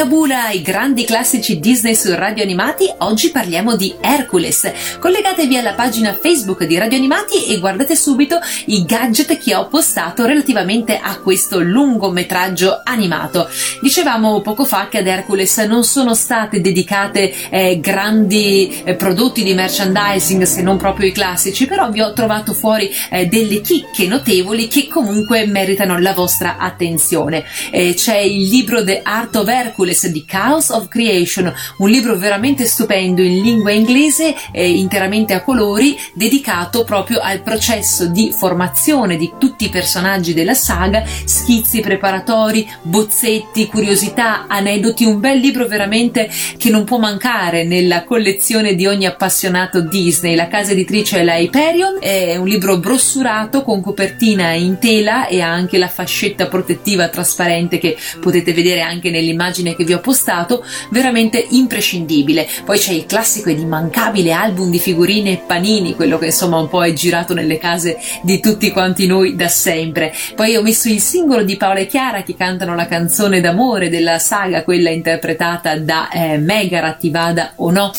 A Magica Bula, i grandi classici Disney su Radio Animati, oggi parliamo di Hercules. Collegatevi alla pagina Facebook di Radio Animati e guardate subito i gadget che ho postato relativamente a questo lungometraggio animato. Dicevamo poco fa che ad Hercules non sono state dedicate eh, grandi eh, prodotti di merchandising, se non proprio i classici, però vi ho trovato fuori eh, delle chicche notevoli che comunque meritano la vostra attenzione. Eh, c'è il libro The Art of Hercules di Chaos of Creation, un libro veramente stupendo in lingua inglese, eh, interamente a colori, dedicato proprio al processo di formazione di tutti i personaggi della saga, schizzi preparatori, bozzetti, curiosità, aneddoti, un bel libro veramente che non può mancare nella collezione di ogni appassionato Disney. La casa editrice è la Hyperion, è un libro brossurato con copertina in tela e anche la fascetta protettiva trasparente che potete vedere anche nell'immagine che vi ho postato, veramente imprescindibile. Poi c'è il classico ed immancabile album di figurine panini, quello che insomma un po' è girato nelle case di tutti quanti noi da sempre. Poi ho messo il singolo di Paola e Chiara che cantano la canzone d'amore della saga, quella interpretata da eh, Megarat, vada o no.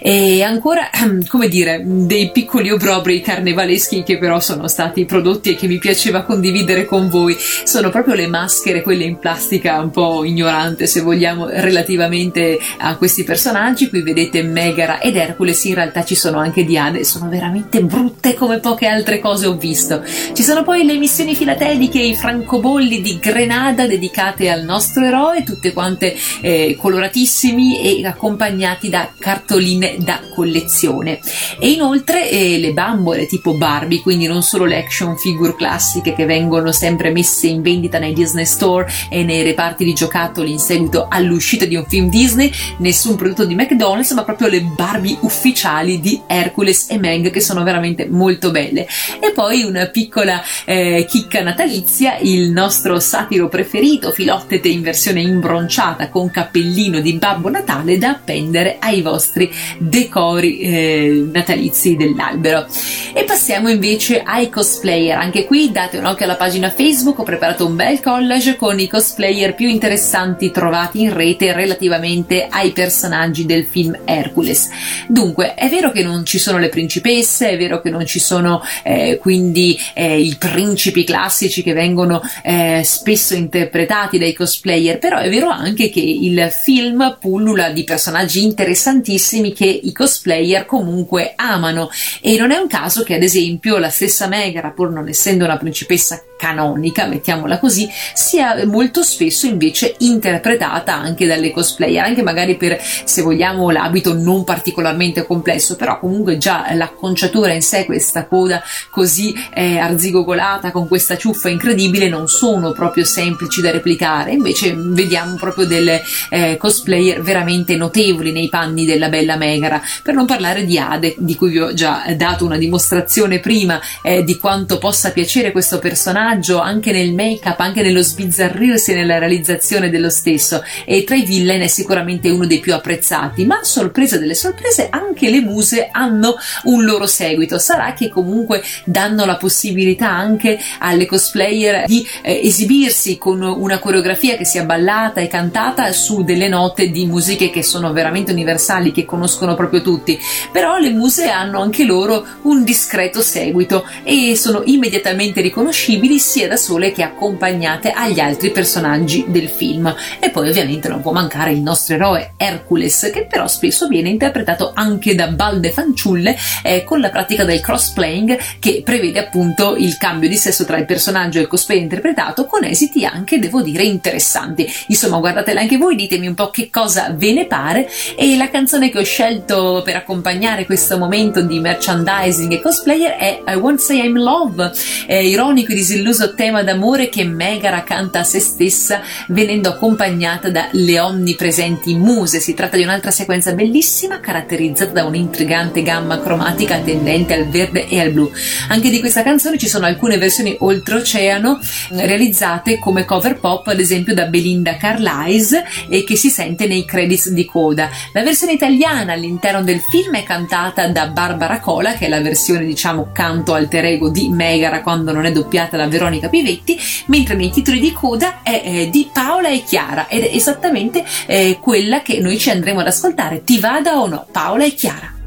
E ancora, come dire, dei piccoli obrobri carnevaleschi che però sono stati prodotti e che mi piaceva condividere con voi. Sono proprio le maschere, quelle in plastica un po' ignorante, se vogliamo, relativamente a questi personaggi. Qui vedete Megara ed Hercules, in realtà ci sono anche Diane, sono veramente brutte come poche altre cose ho visto. Ci sono poi le missioni filateliche, i francobolli di Grenada dedicate al nostro eroe, tutte quante eh, coloratissimi e accompagnati da cartoline da collezione. E inoltre eh, le bambole tipo Barbie, quindi non solo le action figure classiche che vengono sempre messe in vendita nei Disney Store e nei reparti di giocattoli in seguito all'uscita di un film Disney, nessun prodotto di McDonald's, ma proprio le Barbie ufficiali di Hercules e Meg che sono veramente molto belle. E poi una piccola eh, chicca natalizia, il nostro satiro preferito, Filottete in versione imbronciata con cappellino di Babbo Natale da appendere ai vostri decori eh, natalizi dell'albero. E passiamo invece ai cosplayer. Anche qui date un occhio alla pagina Facebook, ho preparato un bel collage con i cosplayer più interessanti trovati in rete relativamente ai personaggi del film Hercules. Dunque, è vero che non ci sono le principesse, è vero che non ci sono eh, quindi eh, i principi classici che vengono eh, spesso interpretati dai cosplayer, però è vero anche che il film pullula di personaggi interessantissimi che i cosplayer comunque amano e non è un caso che ad esempio la stessa Megara, pur non essendo una principessa canonica, mettiamola così, sia molto spesso invece interpretata anche dalle cosplayer, anche magari per, se vogliamo, l'abito non particolarmente complesso, però comunque già l'acconciatura in sé, questa coda così eh, arzigogolata con questa ciuffa incredibile, non sono proprio semplici da replicare, invece vediamo proprio delle eh, cosplayer veramente notevoli nei panni della bella Megara, per non parlare di Ade, di cui vi ho già dato una dimostrazione prima eh, di quanto possa piacere questo personaggio anche nel make-up, anche nello sbizzarrirsi nella realizzazione dello stesso. E tra i villain è sicuramente uno dei più apprezzati, ma sorpresa delle sorprese anche le muse hanno un loro seguito, sarà che comunque danno la possibilità anche alle cosplayer di eh, esibirsi con una coreografia che sia ballata e cantata su delle note di musiche che sono veramente universali, che conoscono proprio tutti, però le muse hanno anche loro un discreto seguito e sono immediatamente riconoscibili sia da sole che accompagnate agli altri personaggi del film. E poi ovviamente non può mancare il nostro eroe Hercules, che però spesso viene interpretato anche da balde fanciulle eh, con la pratica del crossplaying che prevede appunto il cambio di sesso tra il personaggio e il cosplay interpretato con esiti anche, devo dire, interessanti. Insomma, guardatela anche voi, ditemi un po' che cosa ve ne pare e la canzone che ho scelto per accompagnare questo momento di merchandising e cosplayer è I Won't Say I'm Love, è ironico e disillusionato disilluso tema d'amore che Megara canta a se stessa venendo accompagnata dalle onnipresenti muse. Si tratta di un'altra sequenza bellissima caratterizzata da un'intrigante gamma cromatica tendente al verde e al blu. Anche di questa canzone ci sono alcune versioni oltreoceano realizzate come cover pop ad esempio da Belinda Carlisle e che si sente nei credits di coda. La versione italiana all'interno del film è cantata da Barbara Cola che è la versione diciamo canto alter ego di Megara quando non è doppiata da Veronica Pivetti mentre nei titoli di coda è eh, di Paola e Chiara ed è esattamente eh, quella che noi ci andremo ad ascoltare ti vada o no Paola e Chiara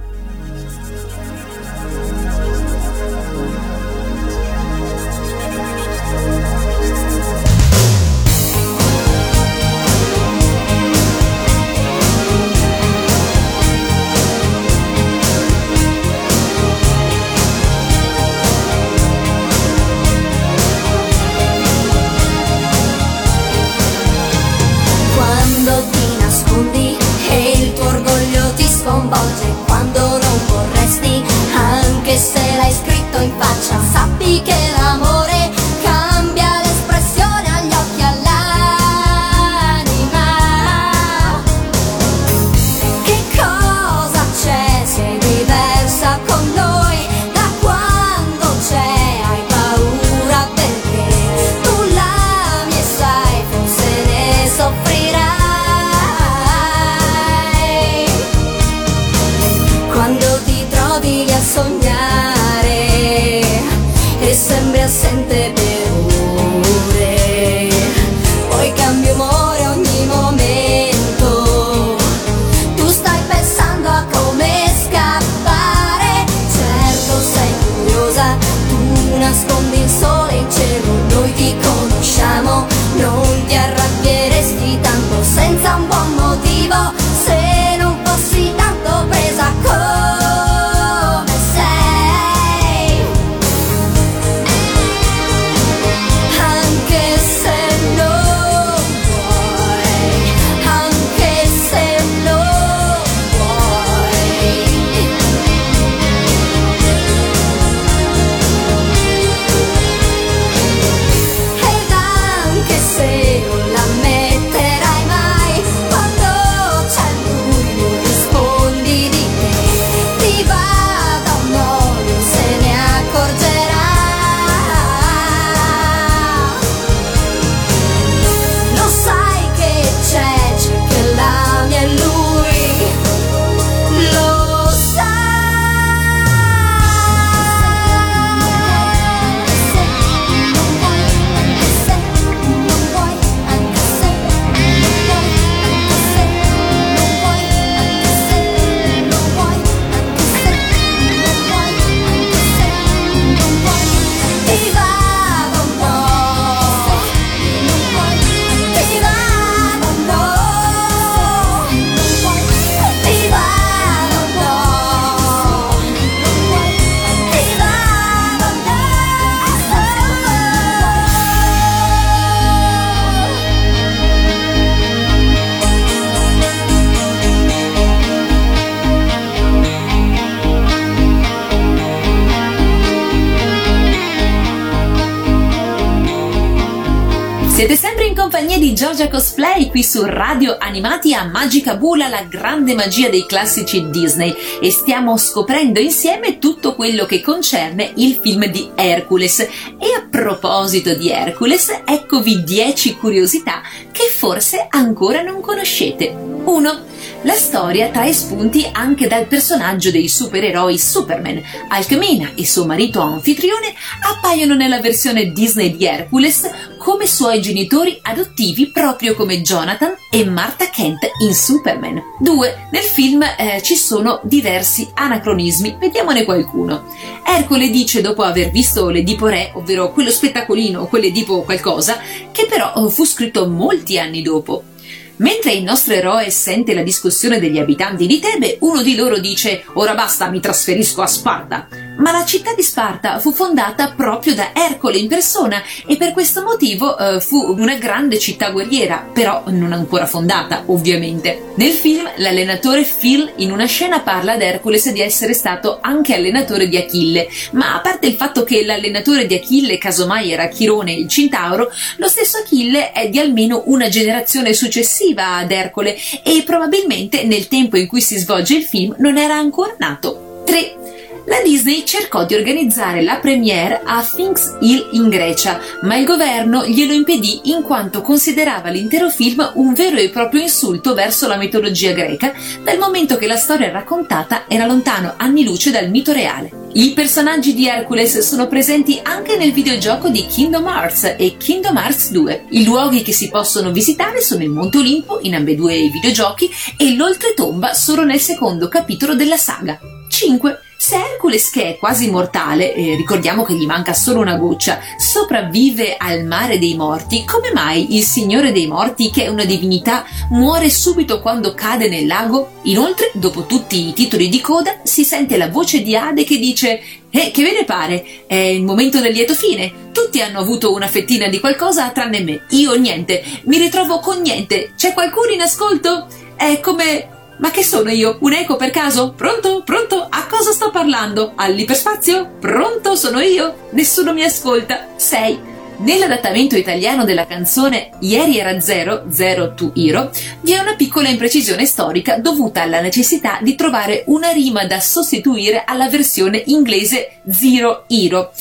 Giorgia Cosplay qui su Radio Animati a Magica Bula, la grande magia dei classici Disney e stiamo scoprendo insieme tutto quello che concerne il film di Hercules. E a proposito di Hercules, eccovi 10 curiosità che forse ancora non conoscete. 1. La storia trae spunti anche dal personaggio dei supereroi Superman. Alcmena e suo marito anfitrione appaiono nella versione Disney di Hercules come suoi genitori adottivi proprio come Jonathan e Martha Kent in Superman. 2. Nel film eh, ci sono diversi anacronismi, vediamone qualcuno. Ercole dice dopo aver visto l'Edipo Re, ovvero quello spettacolino, quell'Edipo qualcosa, che però eh, fu scritto molti anni dopo. Mentre il nostro eroe sente la discussione degli abitanti di Tebe, uno di loro dice Ora basta, mi trasferisco a Sparta. Ma la città di Sparta fu fondata proprio da Ercole in persona e per questo motivo eh, fu una grande città guerriera, però non ancora fondata, ovviamente. Nel film l'allenatore Phil in una scena parla ad Hercules di essere stato anche allenatore di Achille, ma a parte il fatto che l'allenatore di Achille casomai era Chirone il Centauro, lo stesso Achille è di almeno una generazione successiva ad Ercole e probabilmente nel tempo in cui si svolge il film non era ancora nato. 3 la Disney cercò di organizzare la premiere a Sphinx Hill in Grecia, ma il governo glielo impedì in quanto considerava l'intero film un vero e proprio insulto verso la mitologia greca, dal momento che la storia raccontata era lontano anni luce dal mito reale. I personaggi di Hercules sono presenti anche nel videogioco di Kingdom Hearts e Kingdom Hearts 2. I luoghi che si possono visitare sono il Monte Olimpo in ambedue i videogiochi e l'Oltretomba solo nel secondo capitolo della saga. 5. Se Hercules, che è quasi mortale, eh, ricordiamo che gli manca solo una goccia, sopravvive al mare dei morti, come mai il Signore dei Morti, che è una divinità, muore subito quando cade nel lago? Inoltre, dopo tutti i titoli di coda, si sente la voce di Ade che dice eh, che ve ne pare? È il momento del lieto fine. Tutti hanno avuto una fettina di qualcosa tranne me. Io niente. Mi ritrovo con niente. C'è qualcuno in ascolto? È come ma che sono io? Un eco per caso? Pronto? Pronto? A cosa sto parlando? All'iperspazio? Pronto? Sono io? Nessuno mi ascolta. 6. Nell'adattamento italiano della canzone Ieri era zero, zero to hero, vi è una piccola imprecisione storica dovuta alla necessità di trovare una rima da sostituire alla versione inglese zero hero.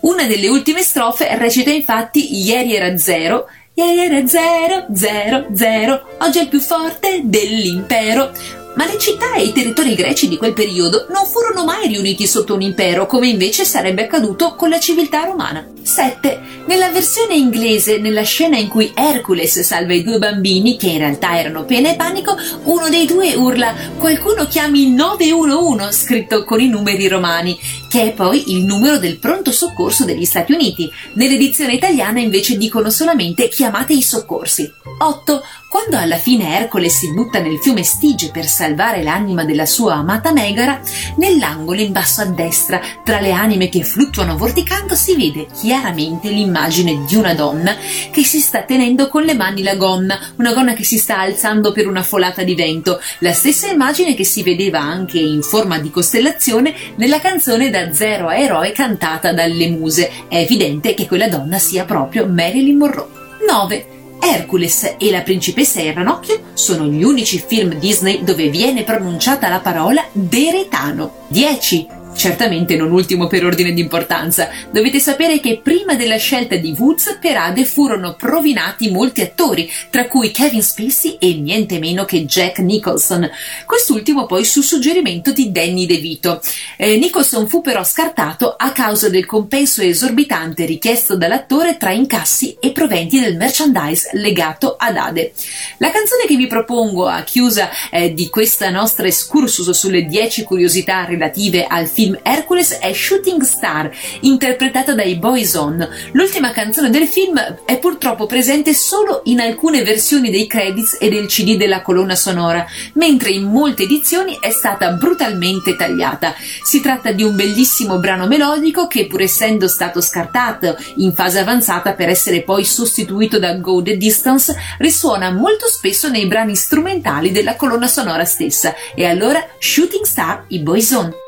Una delle ultime strofe recita infatti Ieri era zero Ieri era zero, zero, zero, oggi è il più forte dell'impero. Ma le città e i territori greci di quel periodo non furono mai riuniti sotto un impero, come invece sarebbe accaduto con la civiltà romana. 7. Nella versione inglese, nella scena in cui Hercules salva i due bambini, che in realtà erano pena e panico, uno dei due urla qualcuno chiami il 911 scritto con i numeri romani, che è poi il numero del pronto soccorso degli Stati Uniti. Nell'edizione italiana invece dicono solamente chiamate i soccorsi. 8. Quando alla fine Ercole si butta nel fiume Stige per salvare l'anima della sua amata Megara, nell'angolo in basso a destra, tra le anime che fluttuano vorticando, si vede chiaramente l'immagine di una donna che si sta tenendo con le mani la gonna, una gonna che si sta alzando per una folata di vento, la stessa immagine che si vedeva anche in forma di costellazione nella canzone Da zero a eroe cantata dalle muse. È evidente che quella donna sia proprio Marilyn Monroe. 9. Hercules e la principessa e il ranocchio sono gli unici film Disney dove viene pronunciata la parola deretano. 10. Certamente non ultimo per ordine di importanza, dovete sapere che prima della scelta di Woods per Ade furono provinati molti attori, tra cui Kevin Spacey e niente meno che Jack Nicholson, quest'ultimo poi su suggerimento di Danny DeVito. Eh, Nicholson fu però scartato a causa del compenso esorbitante richiesto dall'attore tra incassi e proventi del merchandise legato ad Ade. La canzone che vi propongo a chiusa eh, di questa nostra excursus sulle 10 curiosità relative al film film Hercules è Shooting Star, interpretata dai Boyzone. L'ultima canzone del film è purtroppo presente solo in alcune versioni dei credits e del CD della colonna sonora, mentre in molte edizioni è stata brutalmente tagliata. Si tratta di un bellissimo brano melodico che, pur essendo stato scartato in fase avanzata per essere poi sostituito da Go the Distance, risuona molto spesso nei brani strumentali della colonna sonora stessa. E allora Shooting Star, i Boyzone.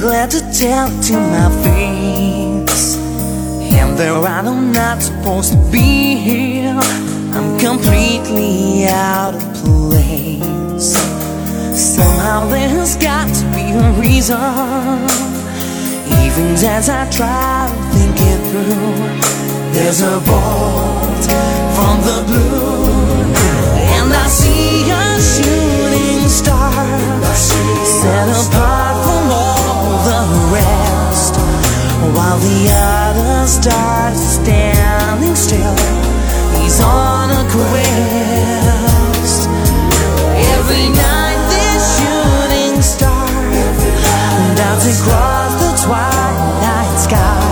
Glad to tell it to my face. And they're right, I'm not supposed to be here I'm completely out of place. Somehow there's got to be a reason. Even as I try to think it through There's a bolt from the blue. And I see a shooting star Set apart all the others start standing still. He's on a quest. Every night this shooting star dancing across the twilight sky.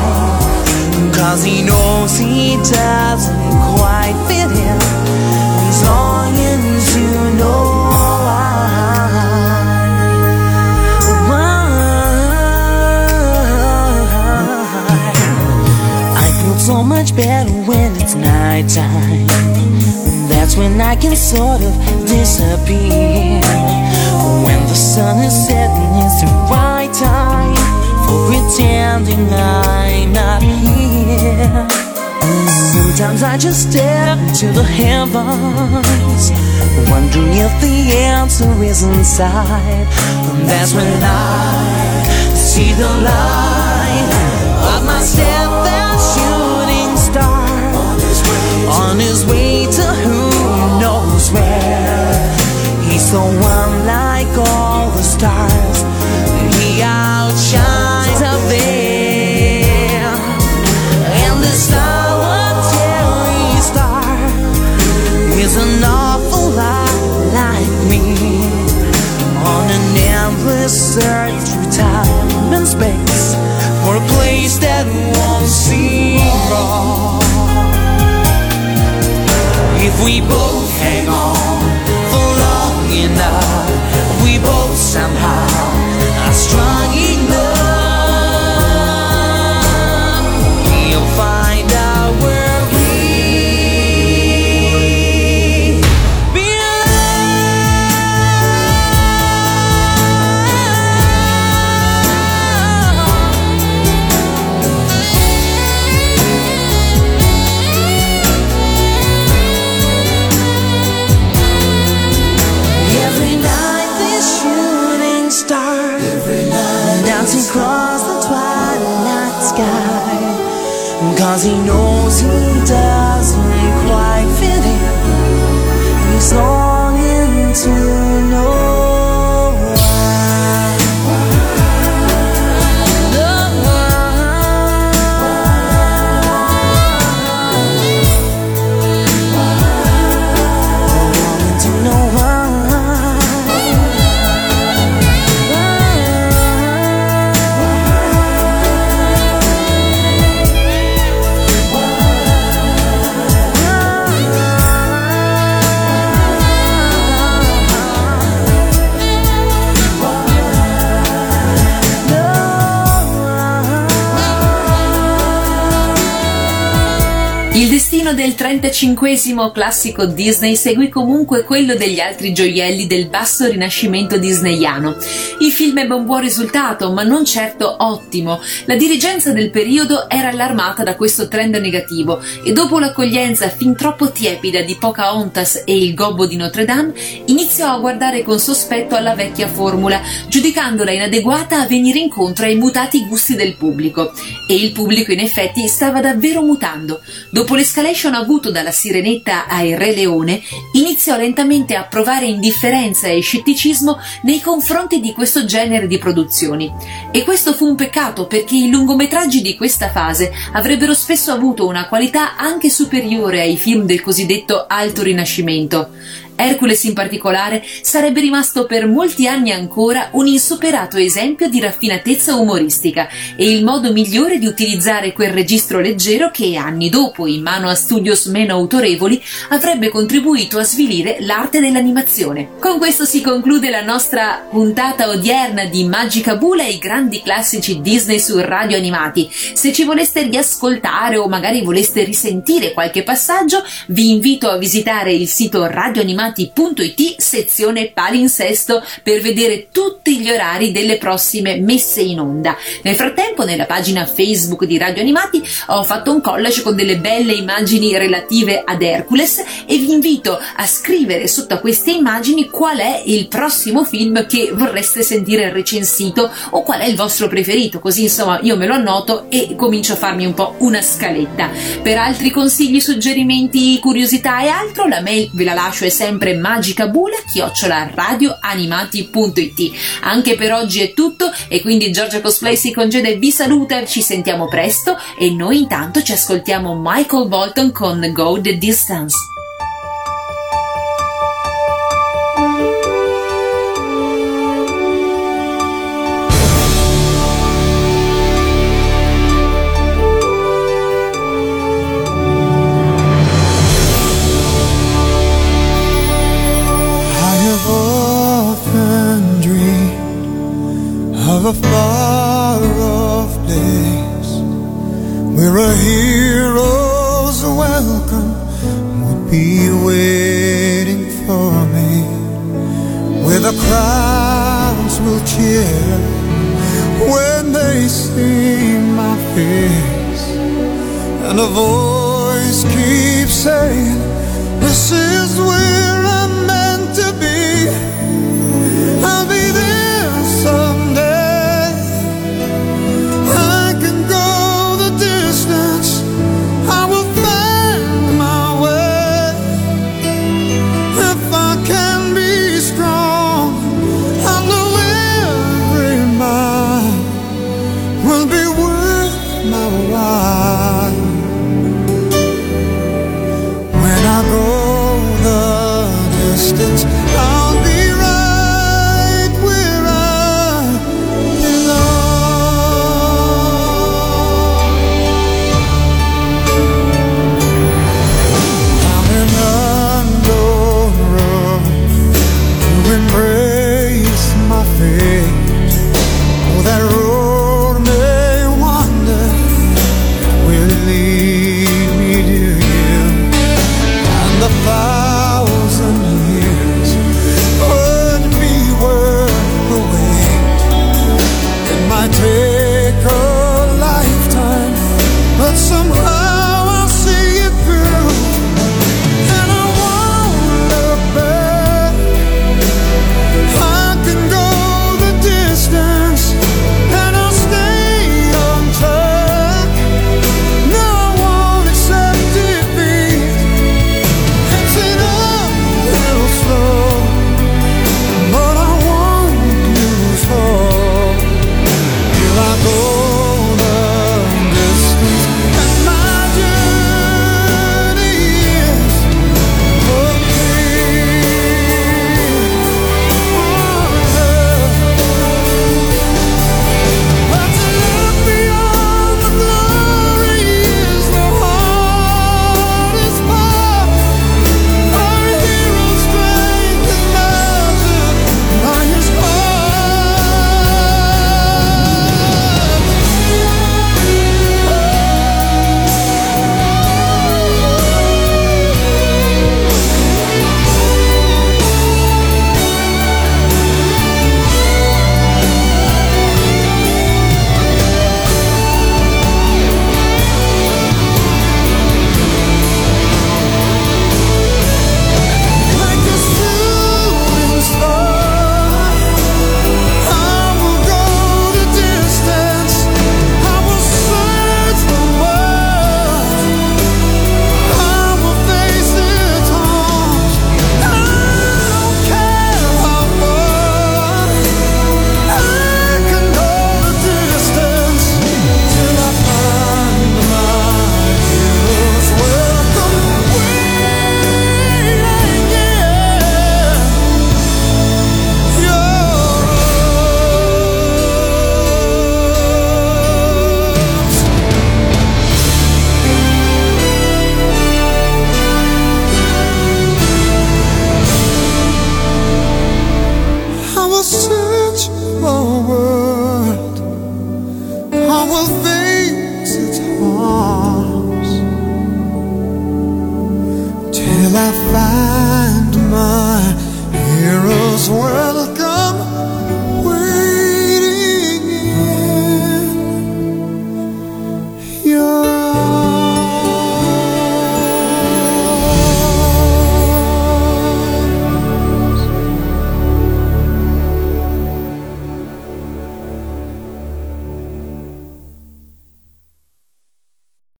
Cause he knows he doesn't quite fit in. He's longing so much better when it's nighttime. That's when I can sort of disappear. When the sun is setting, it's the right time for pretending I'm not here. Sometimes I just stare into the heavens, wondering if the answer is inside. That's when I see the light of my on his way to who knows where. He's so unlike all the stars, he outshines up there. And this solitary star is an awful lot like me on an endless search through time and space for a place that won't seem wrong. If we both hang on for long enough, we both somehow he knows destino del 35 classico Disney seguì comunque quello degli altri gioielli del basso rinascimento disneyano. Il film ebbe un buon risultato, ma non certo ottimo. La dirigenza del periodo era allarmata da questo trend negativo e dopo l'accoglienza fin troppo tiepida di Pocahontas e il gobbo di Notre Dame, iniziò a guardare con sospetto alla vecchia formula, giudicandola inadeguata a venire incontro ai mutati gusti del pubblico. E il pubblico in effetti stava davvero mutando. Dopo l'escalation avuto dalla Sirenetta ai Re Leone, iniziò lentamente a provare indifferenza e scetticismo nei confronti di questo genere di produzioni. E questo fu un peccato perché i lungometraggi di questa fase avrebbero spesso avuto una qualità anche superiore ai film del cosiddetto Alto Rinascimento. Hercules in particolare sarebbe rimasto per molti anni ancora un insuperato esempio di raffinatezza umoristica e il modo migliore di utilizzare quel registro leggero che anni dopo, in mano a studios meno autorevoli, avrebbe contribuito a svilire l'arte dell'animazione. Con questo si conclude la nostra puntata odierna di Magica Bula e i grandi classici Disney su radio animati. Se ci voleste riascoltare o magari voleste risentire qualche passaggio, vi invito a visitare il sito radioanimati animati.it sezione palinsesto per vedere tutti gli orari delle prossime messe in onda. Nel frattempo nella pagina Facebook di Radio Animati ho fatto un collage con delle belle immagini relative ad Hercules e vi invito a scrivere sotto a queste immagini qual è il prossimo film che vorreste sentire recensito o qual è il vostro preferito, così insomma io me lo annoto e comincio a farmi un po' una scaletta. Per altri consigli, suggerimenti, curiosità e altro la mail ve la lascio è sempre sempre magicabula chiocciola radioanimati.it. Anche per oggi è tutto e quindi Giorgia Cosplay si congeda e vi saluta. Ci sentiamo presto e noi intanto ci ascoltiamo Michael Bolton con Go the Distance.